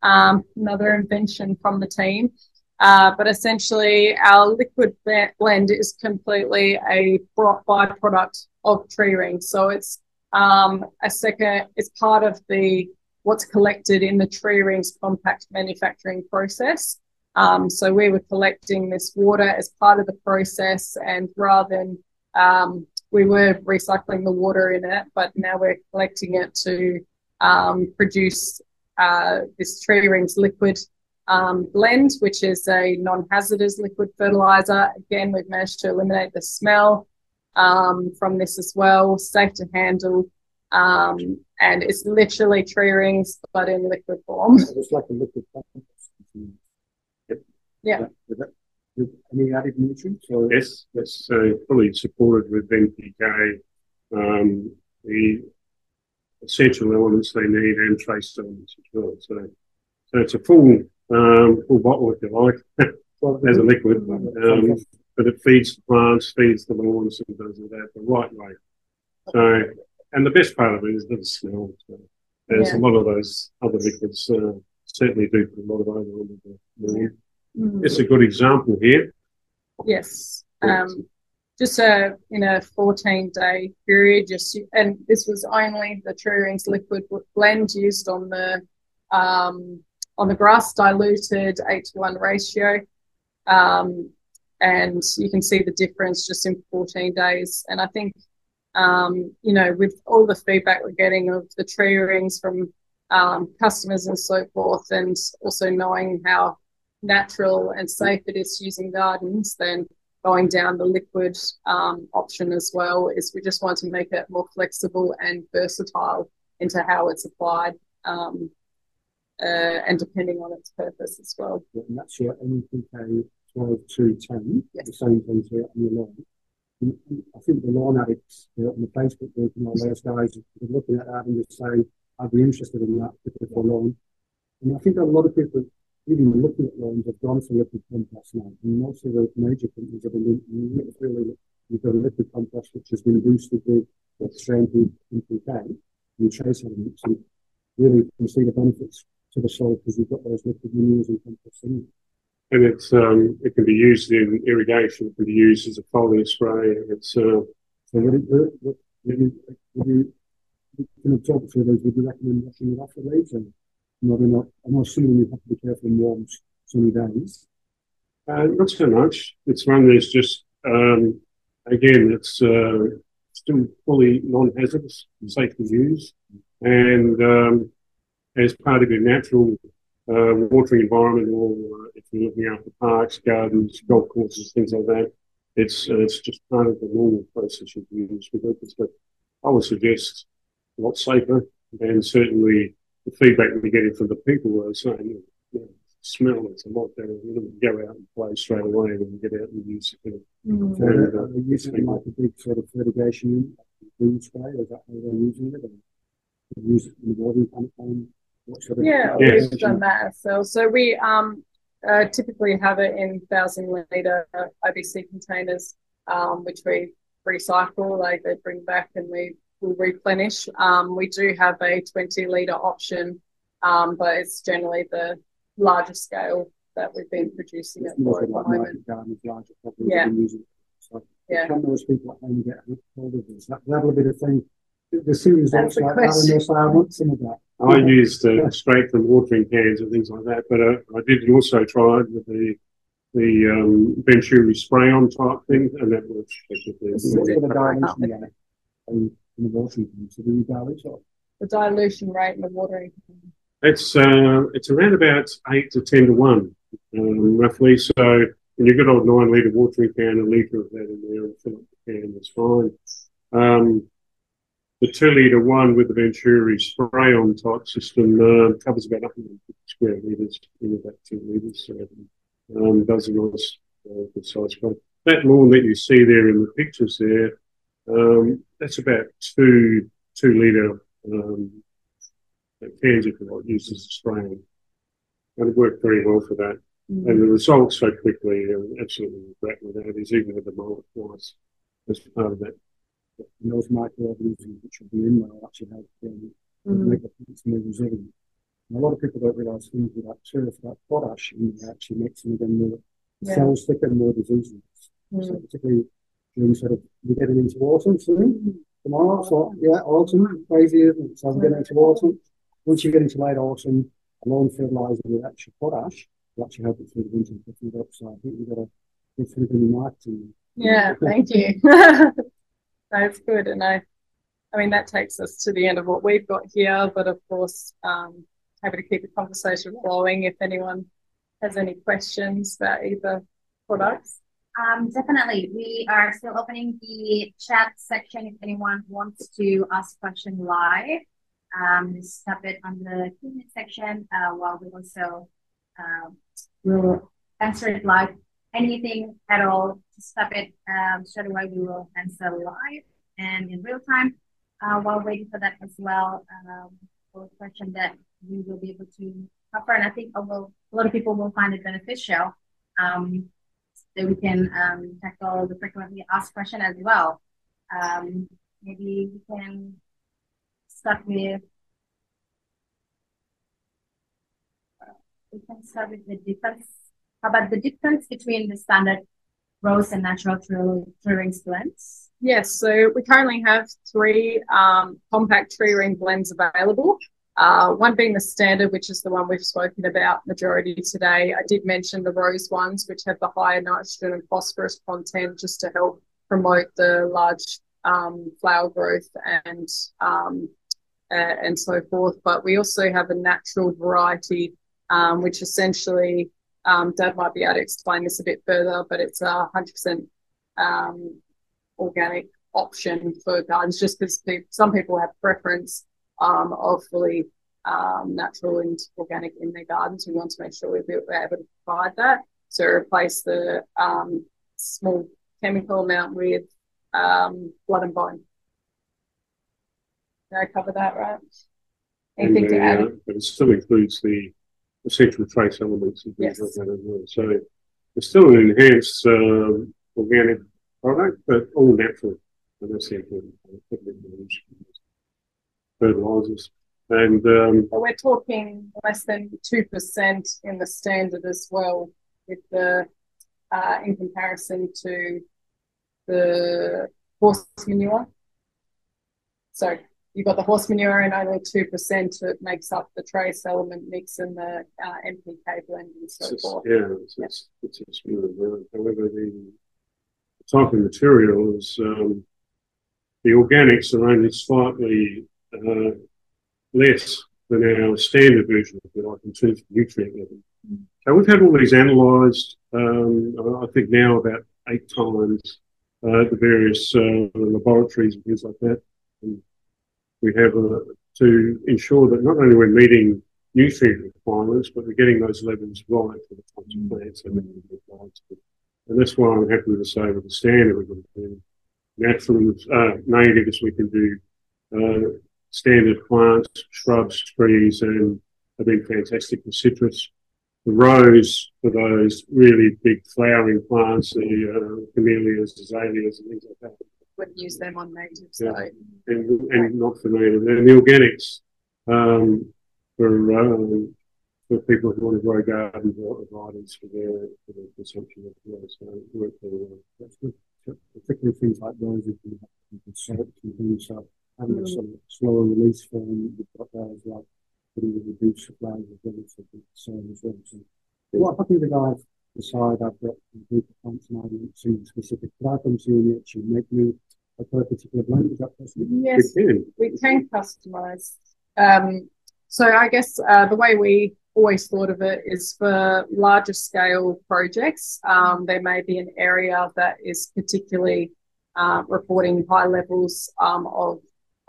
um, another invention from the team. Uh, but essentially, our liquid blend is completely a byproduct of tree ring. So it's um, a second, it's part of the what's collected in the tree rings compact manufacturing process. Um, so we were collecting this water as part of the process, and rather than um, we were recycling the water in it, but now we're collecting it to um, produce uh, this tree rings liquid um, blend, which is a non-hazardous liquid fertilizer. Again, we've managed to eliminate the smell um, from this as well, safe to handle, um, and it's literally tree rings but in liquid form. It's like a liquid. Yep. Yeah with any added nutrients? Or? Yes, that's uh, fully supported with NPK, um, the essential elements they need and trace elements as well. So, so it's a full um, full bottle if you like, (laughs) as a liquid, um, but it feeds the plants, feeds the lawns, and does it out the right way. So, and the best part of it is the smell. So there's yeah. a lot of those other liquids uh, certainly do put a lot of odor on the lawn. Mm. It's a good example here. Yes. Um, just a in a 14 day period just and this was only the tree rings liquid blend used on the um, on the grass diluted 8 to 1 ratio. Um, and you can see the difference just in 14 days. And i think um, you know with all the feedback we're getting of the tree rings from um, customers and so forth, and also knowing how natural and safe it is using gardens, then going down the liquid um, option as well is we just want to make it more flexible and versatile into how it's applied um, uh, and depending on its purpose as well. Yeah, and that's your NPK 12210, yes. the same thing here on your lawn. And I think the lawn addicts uh, on the Facebook group and all those guys are looking at that and just saying, I'd be interested in that particular lawn. And I think a lot of people, even looking at lawns, have gone for liquid compost now. And most of the major companies have been really, you've got a liquid compost which has been boosted with the extreme NPK and trace elements. And really, you can see the benefits to the soil because you've got those liquid manures and compost in it and it's um, it can be used in irrigation. It can be used as a foliar spray. It's uh, so would, it, would, would, you, would you absorb through those? Would you recommend washing it off leaves? And not enough. I'm assuming you have to be careful in warm, sunny days. Uh, not so much. It's one that's just um, again, it's uh, still fully non-hazardous, safe to use, and um, as part of your natural uh, watering environment, or uh, if you're looking after parks, gardens, golf courses, things like that, it's uh, it's just part of the normal process you use with liquids. But I would suggest a lot safer, and certainly the feedback we're getting from the people are saying, you know, smell it's a lot better. You know, go out and play straight away when you get out and use it. Mm. So and, uh, are they using it like a big sort of fertigation food spray, or is that how they're using it? Or use it in the watering campaign? Yeah, we've done that So, So we um uh, typically have it in thousand liter IBC containers, um, which we recycle. Like they bring back and we will replenish. Um, we do have a twenty liter option, um, but it's generally the larger scale that we've been producing it for at the moment. Yeah. So yeah. Can those people at home get hold of this? That, that'll be the thing. The series like that, I want some of that. I used uh, straight from watering cans and things like that, but uh, I did also try it with the the um, Venturi spray on type thing, and that works perfectly. the dilution in the watering can? So do you dilute it? The dilution rate in the watering can? It's uh, it's around about eight to ten to one, um, roughly. So when you've got old nine litre watering can, a litre of that in there and fill up the can, that's fine. Um, the two litre one with the Venturi spray on type system uh, covers about 150 square metres in about two litres. So um, does a nice uh, good size spray. That lawn that you see there in the pictures there, um, that's about two two litre um, cans if you like, used as a spray. And it worked very well for that. Mm. And the results so quickly, uh, absolutely great with that, is even with the mold twice as part of that and those microorganisms which will be in there actually help um, mm-hmm. make the plants more resilient. And a lot of people don't realise things with that turf, that potash, and actually makes them again more yeah. cells thicker and more diseases. Mm-hmm. So particularly during sort of we're getting into autumn soon. Tomorrow, so yeah, autumn, crazy, isn't it? So we're getting into autumn. Once you get into late autumn, a lawn fertiliser with extra potash will actually help it through the winter and pick it up. So I think we've got a good thing in marketing. Yeah, thank you. (laughs) That's good. And I, I mean, that takes us to the end of what we've got here. But of course, um, happy to keep the conversation flowing if anyone has any questions about either products. Um, definitely. We are still opening the chat section if anyone wants to ask a question live. Um, tap it on the Q&A section uh, while we also um, will answer it live anything at all, stop it um, straight away. We will answer live and in real time uh, while waiting for that as well. Um, for a question that we will be able to cover, and I think a, will, a lot of people will find it beneficial um, that we can um, tackle the frequently asked question as well. Um, maybe we can start with we can start with the difference how about the difference between the standard rose and natural tree ring blends? Yes, so we currently have three um, compact tree ring blends available. Uh, one being the standard, which is the one we've spoken about majority today. I did mention the rose ones, which have the higher nitrogen and phosphorus content just to help promote the large um, flower growth and um, uh, and so forth. But we also have a natural variety, um, which essentially, um, Dad might be able to explain this a bit further, but it's a 100% um, organic option for gardens just because some people have preference um, of fully um, natural and organic in their gardens. We want to make sure we're able to provide that. So replace the um, small chemical amount with um, blood and bone. Did I cover that right? Anything to add? But it still includes the essential trace elements and things yes. like that as well. So it's still an enhanced um, organic product, but all natural. And that's the important fertilizers. And um, we're talking less than 2% in the standard as well, with the uh, in comparison to the horse manure. So you've got the horse manure and only 2% that makes up the trace element mix and the uh, NPK blend and so it's, forth. Yeah, it's, yeah. it's, it's, it's really good. However, the type of material is um, the organics are only slightly uh, less than our standard version, if you like, in terms of nutrient level. Mm. So we've had all these analysed, um, I think now about eight times uh, at the various uh, laboratories and things like that. And we have uh, to ensure that not only we're meeting nutrient requirements, but we're getting those levels right for the types of plants that we applied to. And that's why I'm happy to say with the standard we can do natural uh, natives, we can do uh, standard plants, shrubs, trees, and have been fantastic for citrus. The rose for those really big flowering plants, the uh, camellias, azaleas, and things like that. Wouldn't use them on native yeah. And, and not for native. And the organics um, for um, for people who want to grow gardens or varieties for their for their consumption as well. So work very well. That's good. Particularly things like roses and salt and things. So having a sort of slower release form, you've got that as well. Putting the reduced supply of the the as well. So what happens the guys decide I've got a group of plants and I want something specific? Could I you and actually make me a particular blend? Is that possible? Yes, we can, we can customize. Um, so I guess uh, the way we always thought of it is for larger scale projects. Um, there may be an area that is particularly uh, reporting high levels um, of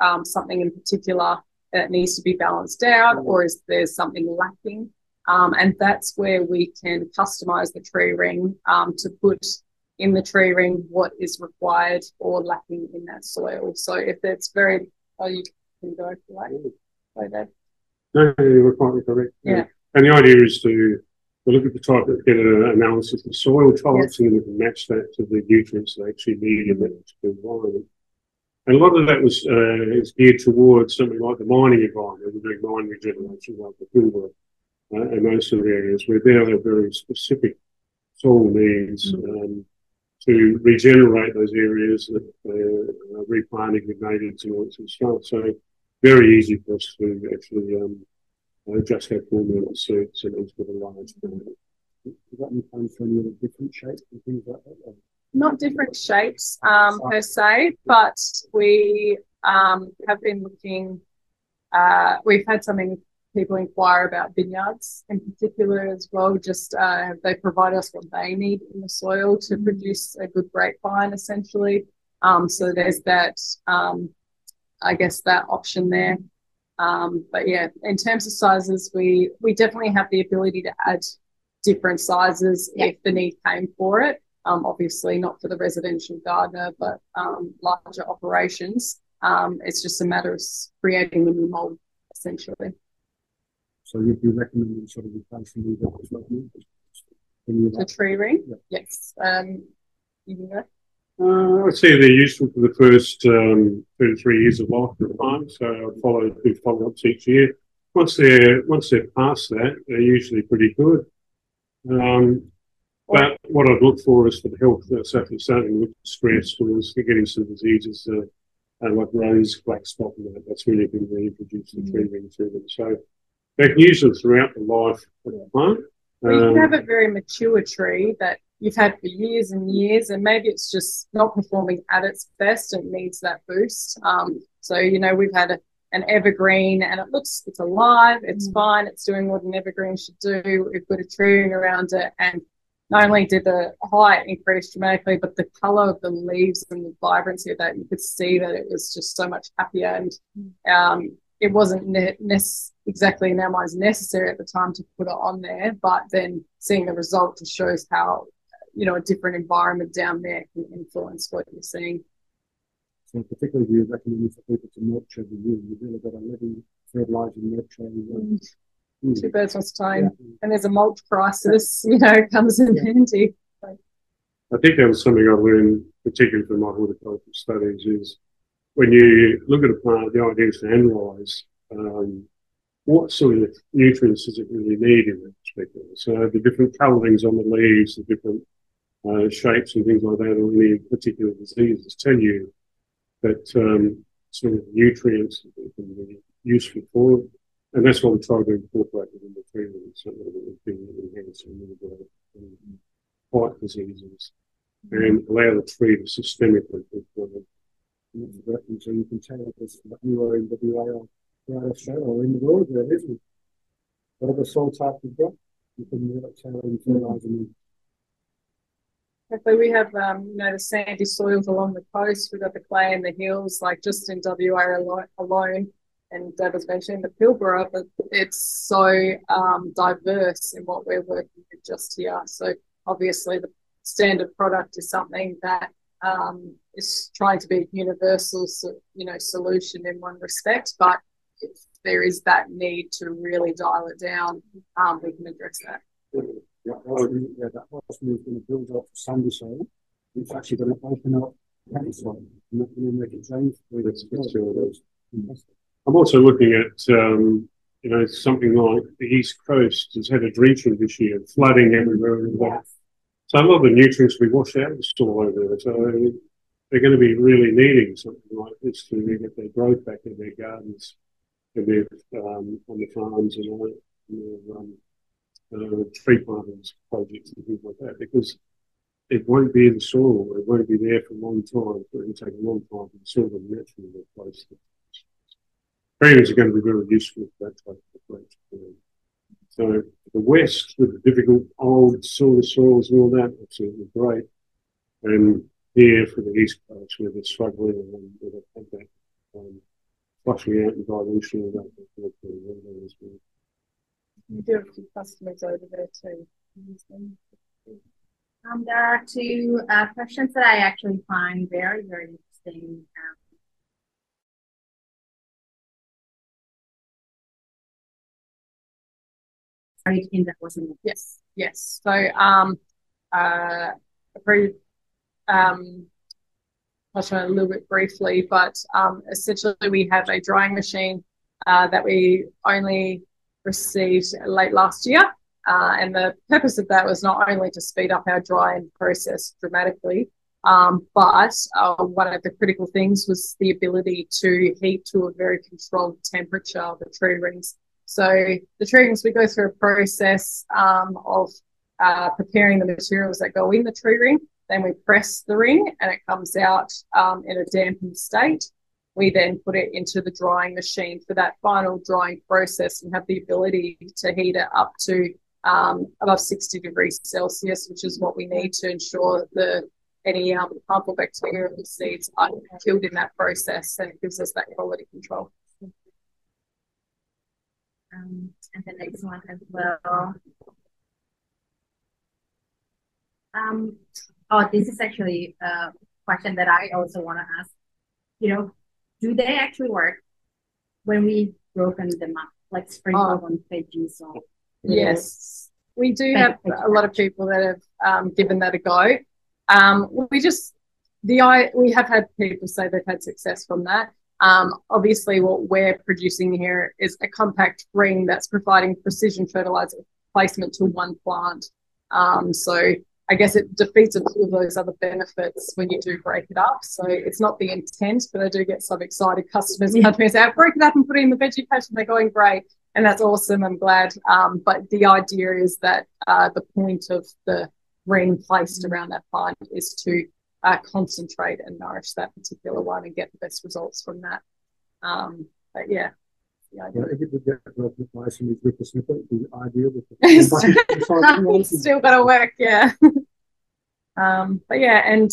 um, something in particular that needs to be balanced out, or is there something lacking? Um, and that's where we can customize the tree ring um, to put in the tree ring what is required or lacking in that soil. So if it's very, oh, you can go for that. Go there. No, you're quite correct. Yeah. yeah. And the idea is to, to look at the type, get an analysis of the soil types, yes. and then we can match that to the nutrients they actually need in that environment. And a lot of that was uh, is geared towards something like the mining environment. We're doing mine regeneration, like the Pilbara uh, and those sort of areas where there are very specific soil needs mm. um, to regenerate those areas that they're uh, replanting with natives and all that sort of stuff. So very easy for us to actually um, just have formula suits and into the large. Is that any plans for any other different shapes and things like that? Not different shapes um, per se, but we um, have been looking. Uh, we've had some people inquire about vineyards in particular as well. Just uh, they provide us what they need in the soil to mm-hmm. produce a good grapevine, essentially. Um, so there's that, um, I guess, that option there. Um, but yeah, in terms of sizes, we we definitely have the ability to add different sizes yeah. if the need came for it. Um, obviously, not for the residential gardener, but um, larger operations. Um, it's just a matter of creating the new mold, essentially. So you'd be recommending sort of replacing the The tree ring? Yeah. Yes. Um, you know. Uh, I'd say they're useful for the first um, two to three years of life of the plant. So I'd follow do follow ups each year. Once they're once they're past that, they're usually pretty good. Um, but what I'd look for is for the health, uh, so if you're starting with stress or you're getting some diseases uh, uh, like rose, black spot, and that, that's really been reintroduced in treating to them. So they can use them throughout the life of the plant. Well, you can um, have a very mature tree that you've had for years and years, and maybe it's just not performing at its best and needs that boost. Um, so, you know, we've had a, an evergreen and it looks it's alive, it's mm. fine, it's doing what an evergreen should do. We've got a tree around it and not only did the height increase dramatically, but the color of the leaves and the vibrancy of that, you could see that it was just so much happier. And um, it wasn't ne- ne- exactly in our minds necessary at the time to put it on there, but then seeing the result just shows how, you know, a different environment down there can influence what you're seeing. So particularly if you recommend for people to nurture the year. You've really got a living fertilizing nurturing. Mm. Mm. Two birds with time. Yeah. And there's a mulch crisis, (laughs) you know, comes in yeah. handy. I think that was something I learned, particularly from my horticultural studies, is when you look at a plant, the idea is to analyse um, what sort of nutrients does it really need in that perspective. So the different colourings on the leaves, the different uh, shapes and things like that, or any particular diseases tell you that um, sort of nutrients can be useful for it. And that's what we try to incorporate within the treatment, so that it be enhanced and heart diseases and allow the tree to systemically perform. So you can tell this are in WA or Australia or in the world there isn't. Whatever soil type you've got, you can really tell and fertilize them. Exactly. We have, um, you know, the sandy soils along the coast. We've got the clay in the hills, like just in WA alone and Deb was mentioning the Pilbara, but it's so um, diverse in what we're working with just here. So obviously the standard product is something that um, is trying to be a universal, you know, solution in one respect, but if there is that need to really dial it down, um, we can address that. Yeah, yeah, that person is going to build up sandy soil. It's actually going to open up sandy soil and that's going to make it change. I'm also looking at, um, you know, something like the East Coast has had a drenching this year, flooding everywhere. Yeah. So a lot of the nutrients we wash out of the soil over there. So they're going to be really needing something like this to get their growth back in their gardens and their, um, on the farms and all their, um, uh, tree plantings projects and things like that because it won't be in the soil. It won't be there for a long time. It will take a long time for the soil to naturally replace it trainers are going to be very useful for that type of approach. So the West, with the difficult old of soils and all that, absolutely great. And here for the East Coast, where they're struggling and where they've had that um, flushing out and dilution of that. We do have a few customers over there too. Um, there are two uh, questions that I actually find very, very interesting. Um, in that was in Yes, yes. So um, uh, very um, touch on a little bit briefly, but um, essentially we have a drying machine uh, that we only received late last year. Uh, and the purpose of that was not only to speed up our drying process dramatically, um, but uh, one of the critical things was the ability to heat to a very controlled temperature the tree rings. So the tree rings, we go through a process um, of uh, preparing the materials that go in the tree ring. Then we press the ring and it comes out um, in a dampened state. We then put it into the drying machine for that final drying process and have the ability to heat it up to um, above 60 degrees Celsius, which is what we need to ensure that any um, harmful bacteria or seeds are killed in that process and it gives us that quality control um, and the next one as well. Um, oh, this is actually a question that I also want to ask. You know, do they actually work when we broken them up, like sprinkle oh. on veggies or? Yes, we do have a lot of people that have um, given that a go. Um, we just the I we have had people say they've had success from that. Um, obviously, what we're producing here is a compact ring that's providing precision fertilizer placement to one plant. Um, so I guess it defeats a few of those other benefits when you do break it up. So it's not the intent, but I do get some excited customers yeah. coming say, I break it up and put it in the veggie patch, and they're going great. And that's awesome. I'm glad. Um, but the idea is that uh, the point of the ring placed around that plant is to uh, concentrate and nourish that particular one and get the best results from that. Um, but yeah. Yeah, if it would get broken by somebody with the snippet, it'd be ideal. It's (laughs) (laughs) still got to work, yeah. (laughs) um, but yeah, and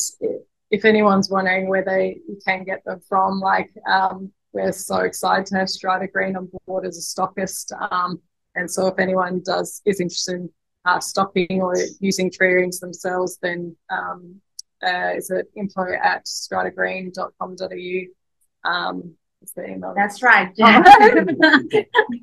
if anyone's wondering where they you can get them from, like um, we're so excited to have Strata Green on board as a stockist. Um, and so if anyone does is interested in uh, stocking or using tree rings themselves, then um, uh, is it info at stratagreen.com.au. Um, the email. That's right. (laughs) Jess,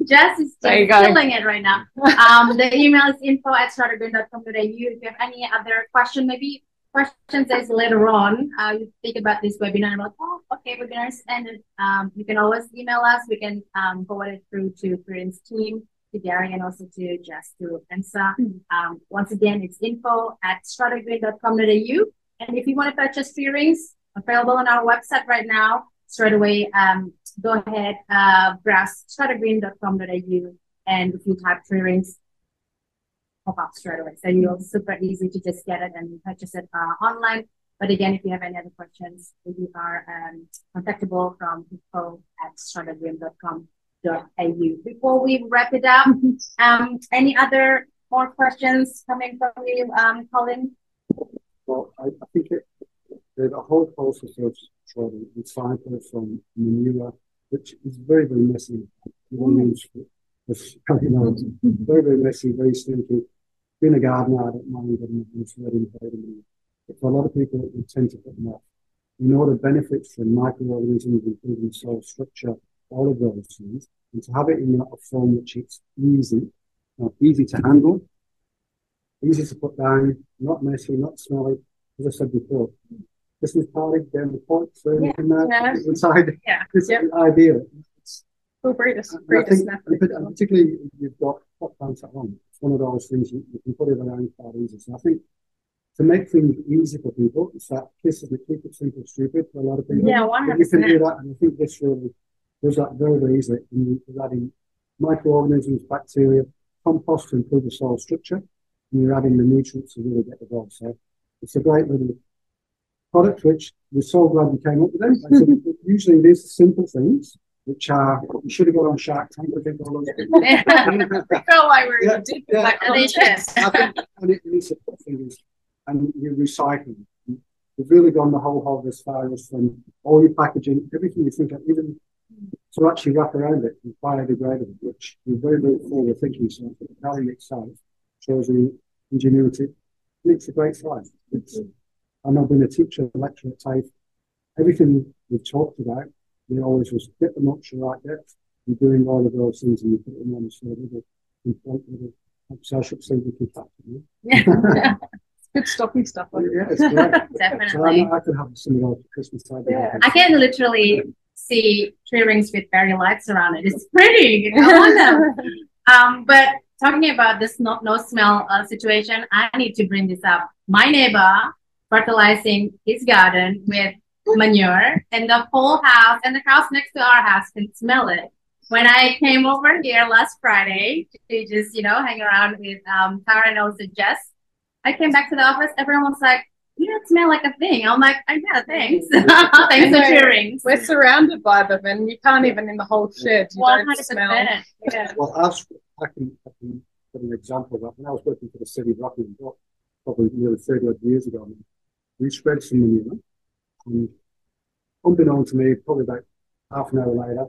Jess is killing it right now. Um, the email is info at stratagreen.com.au. If you have any other question, maybe questions as later on, uh, you think about this webinar about, oh, okay, webinars ended. Um, you can always email us. We can um, forward it through to Corinne's team to Garry and also to Jess to answer. Um, once again, it's info at stratagreen.com.au. And if you want to purchase tree rings, available on our website right now, straight away, um, go ahead, uh, browse stratagreen.com.au. And if you type tree rings, pop up straight away. So you're super easy to just get it and purchase it uh, online. But again, if you have any other questions, we are um, contactable from info at stratagreen.com au. Before we wrap it up, (laughs) um, any other more questions coming from you, um, Colin? Well, I, I think it, there's a whole process of trying recycle from manure, which is very, very messy. Mm. You know, very, very messy, very stinky. Being a gardener, I don't mind getting vitamin. But for a lot of people, it tend to put them off. You know the benefits from microorganisms, including soil structure, all of those things, and to have it in a form which is easy, uh, easy to handle, easy to put down, not messy, not smelly. As I said before, Party down the point, so yeah. you yeah. inside. (laughs) Yeah, it's yep. ideal. It's, oh, great, great think, particularly if you've got pot plants at home. It's one of those things you, you can put it around quite easy. So I think to make things easy for people, it's that kiss is the keep it simple, stupid for a lot of people. Yeah, one hundred percent. You can do that, and I think this really does that very, very easily. And you're adding microorganisms, bacteria, compost to improve the soil structure, and you're adding the nutrients to really get the ball. So it's a great little product which we're so glad we came up with them. said, (laughs) usually it is simple things which are you should have got on Shark Tank. I think all those. felt like we were yeah, (laughs) deep yeah, I think, and it is things, and you're recycling. We've really gone the whole hog as far as from all your packaging, everything you think of, even to actually wrap around it and biodegradable, which is very, very forward thinking. So the value itself shows the ingenuity. It's a great slide. It's, and I've been a teacher, a lecturer at TAFE. Everything we've talked about, we always was get them up to the right depth. You're doing all of those things and you put them on the slide with it. So I should say we can factor Yeah. (laughs) good stocking stuff. Like yeah, it's great. Definitely. (laughs) So I, I could have some of those Christmas time. Yeah. I can literally see tree rings with fairy lights around it. It's pretty. I want them. (laughs) um, but talking about this no, no smell uh, situation, I need to bring this up. My neighbor fertilizing his garden with manure, and the whole house and the house next to our house can smell it. When I came over here last Friday to just, you know, hang around with um, Tara and also Jess, I came back to the office. Everyone was like, you don't smell like a thing. I'm like, I yeah, thanks. (laughs) thanks for cheering. We're surrounded by them and you can't even in the whole shed. You 100%. Don't smell. Yeah. Well, I, I, can, I can put an example of that. When I was working for the city of Rockingham, probably nearly 30 odd years ago, we spread some manure. And unbeknown to me, probably about half an hour later,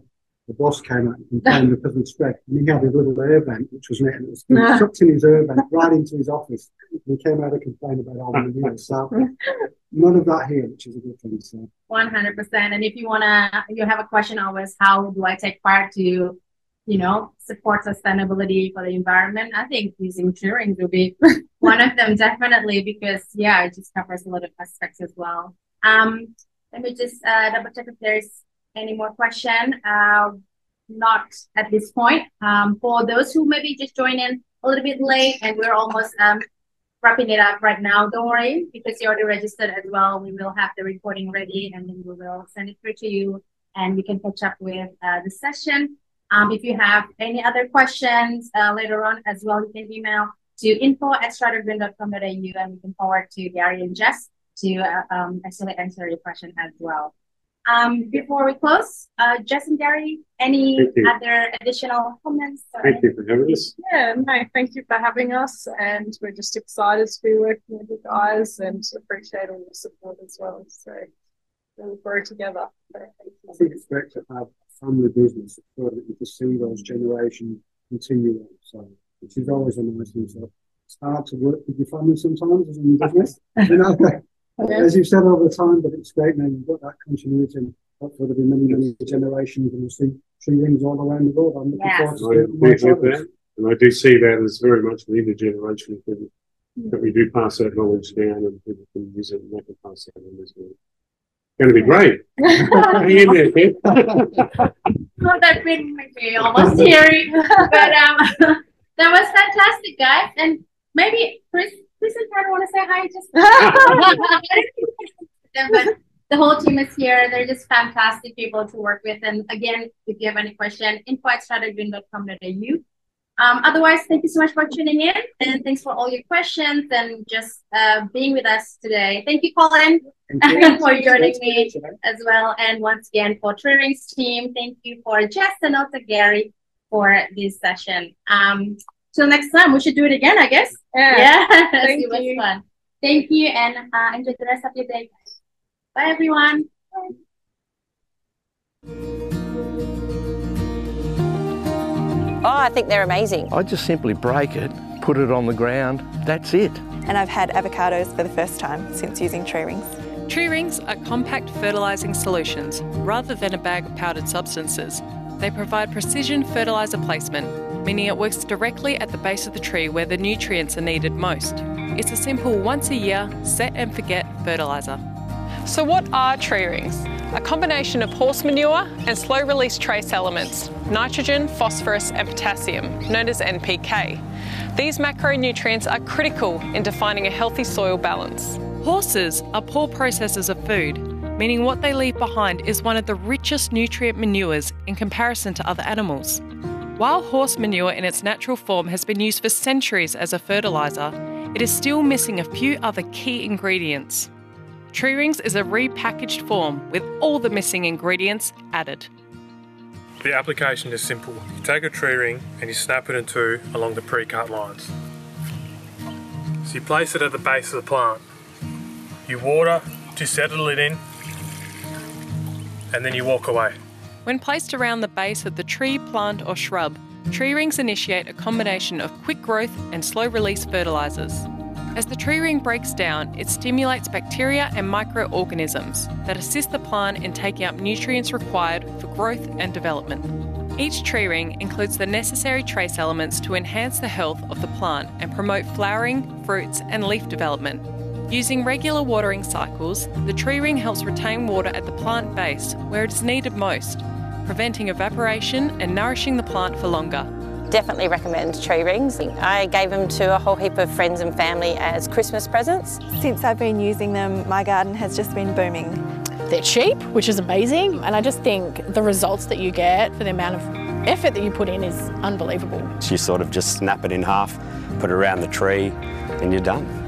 the boss came out and complained because we spread. And he had a little air vent, which was net, and it was ah. sucked in his air vent right into his office. And he came out and complained about all the manure. So none of that here, which is a good thing. So. 100%. And if you want to, you have a question always, how do I take part to, you know, support sustainability for the environment? I think using tree rings will be (laughs) one of them, definitely, because, yeah, it just covers a lot of aspects as well. Um, let me just uh, double check if there's any more question. Uh, not at this point. Um, for those who maybe just join in a little bit late and we're almost um, wrapping it up right now, don't worry because you're already registered as well. We will have the recording ready and then we will send it through to you and you can catch up with uh, the session. Um, if you have any other questions uh, later on as well, you can email to info at stratagreen.com.au and we can forward to Garry and Jess to uh, um, actually answer your question as well. Um, before we close, uh, Jess and Garry, any other additional comments? or Thank you for having us. Yeah, no, thank you for having us, and we're just excited to be working with you guys and appreciate all your support as well. So we'll grow together. So thank you. I think it's great to have a family business so that you can see those generations continue on. So, which is always a nice thing. So, it's hard to work with your family sometimes as in business, you know. As you've said over time, but it's great now you've got that continuity and hopefully there'll be many, many generations and we'll see tree rings all around the world. I'm looking Yes. forward to I seeing my appreciate travels. that. And I do see that as very much an intergenerational thing, that we do pass that knowledge down and people can use it and they can pass that on as well. Going to be great. (laughs) Hang in there, kid. (laughs) Well, that made me almost teary, but um, (laughs) that was fantastic, guys. And maybe Chris, Chris and Karen want to say hi. Just but the whole team is here. They're just fantastic people to work with. And again, if you have any question, info at stratogreen.com.au. Um, otherwise, thank you so much for tuning in, and thanks for all your questions and just uh, being with us today. Thank you, Colin, Thank you. (laughs) for joining me as well. And once again, for Tree Rings team, thank you for Jess and also Garry for this session. Um, till next time, we should do it again, I guess. Yeah. Yeah, Thank (laughs) it was you. fun. Thank you, and uh, enjoy the rest of your day. Bye, everyone. Oh, I think they're amazing. I just simply break it, put it on the ground, that's it. and I've had avocados for the first time since using tree rings. Tree rings are compact fertilising solutions rather than a bag of powdered substances. They provide precision fertiliser placement, meaning it works directly at the base of the tree where the nutrients are needed most. It's a simple once a year, set and forget fertiliser. So, what are tree rings? A combination of horse manure and slow release trace elements nitrogen, phosphorus, and potassium, known as NPK. These macronutrients are critical in defining a healthy soil balance. Horses are poor processors of food, meaning what they leave behind is one of the richest nutrient manures in comparison to other animals. While horse manure in its natural form has been used for centuries as a fertiliser, it is still missing a few other key ingredients. Tree Rings is a repackaged form with all the missing ingredients added. The application is simple. You take a tree ring and you snap it in two along the pre-cut lines. So you place it at the base of the plant. You water to settle it in and then you walk away. When placed around the base of the tree, plant, or shrub, tree rings initiate a combination of quick growth and slow release fertilisers. As the tree ring breaks down, it stimulates bacteria and microorganisms that assist the plant in taking up nutrients required for growth and development. Each tree ring includes the necessary trace elements to enhance the health of the plant and promote flowering, fruits, and leaf development. Using regular watering cycles, the tree ring helps retain water at the plant base where it is needed most, preventing evaporation and nourishing the plant for longer. Definitely recommend tree rings. I gave them to a whole heap of friends and family as Christmas presents. Since I've been using them, my garden has just been booming. They're cheap, which is amazing, and I just think the results that you get for the amount of effort that you put in is unbelievable. You sort of just snap it in half, put it around the tree, and you're done.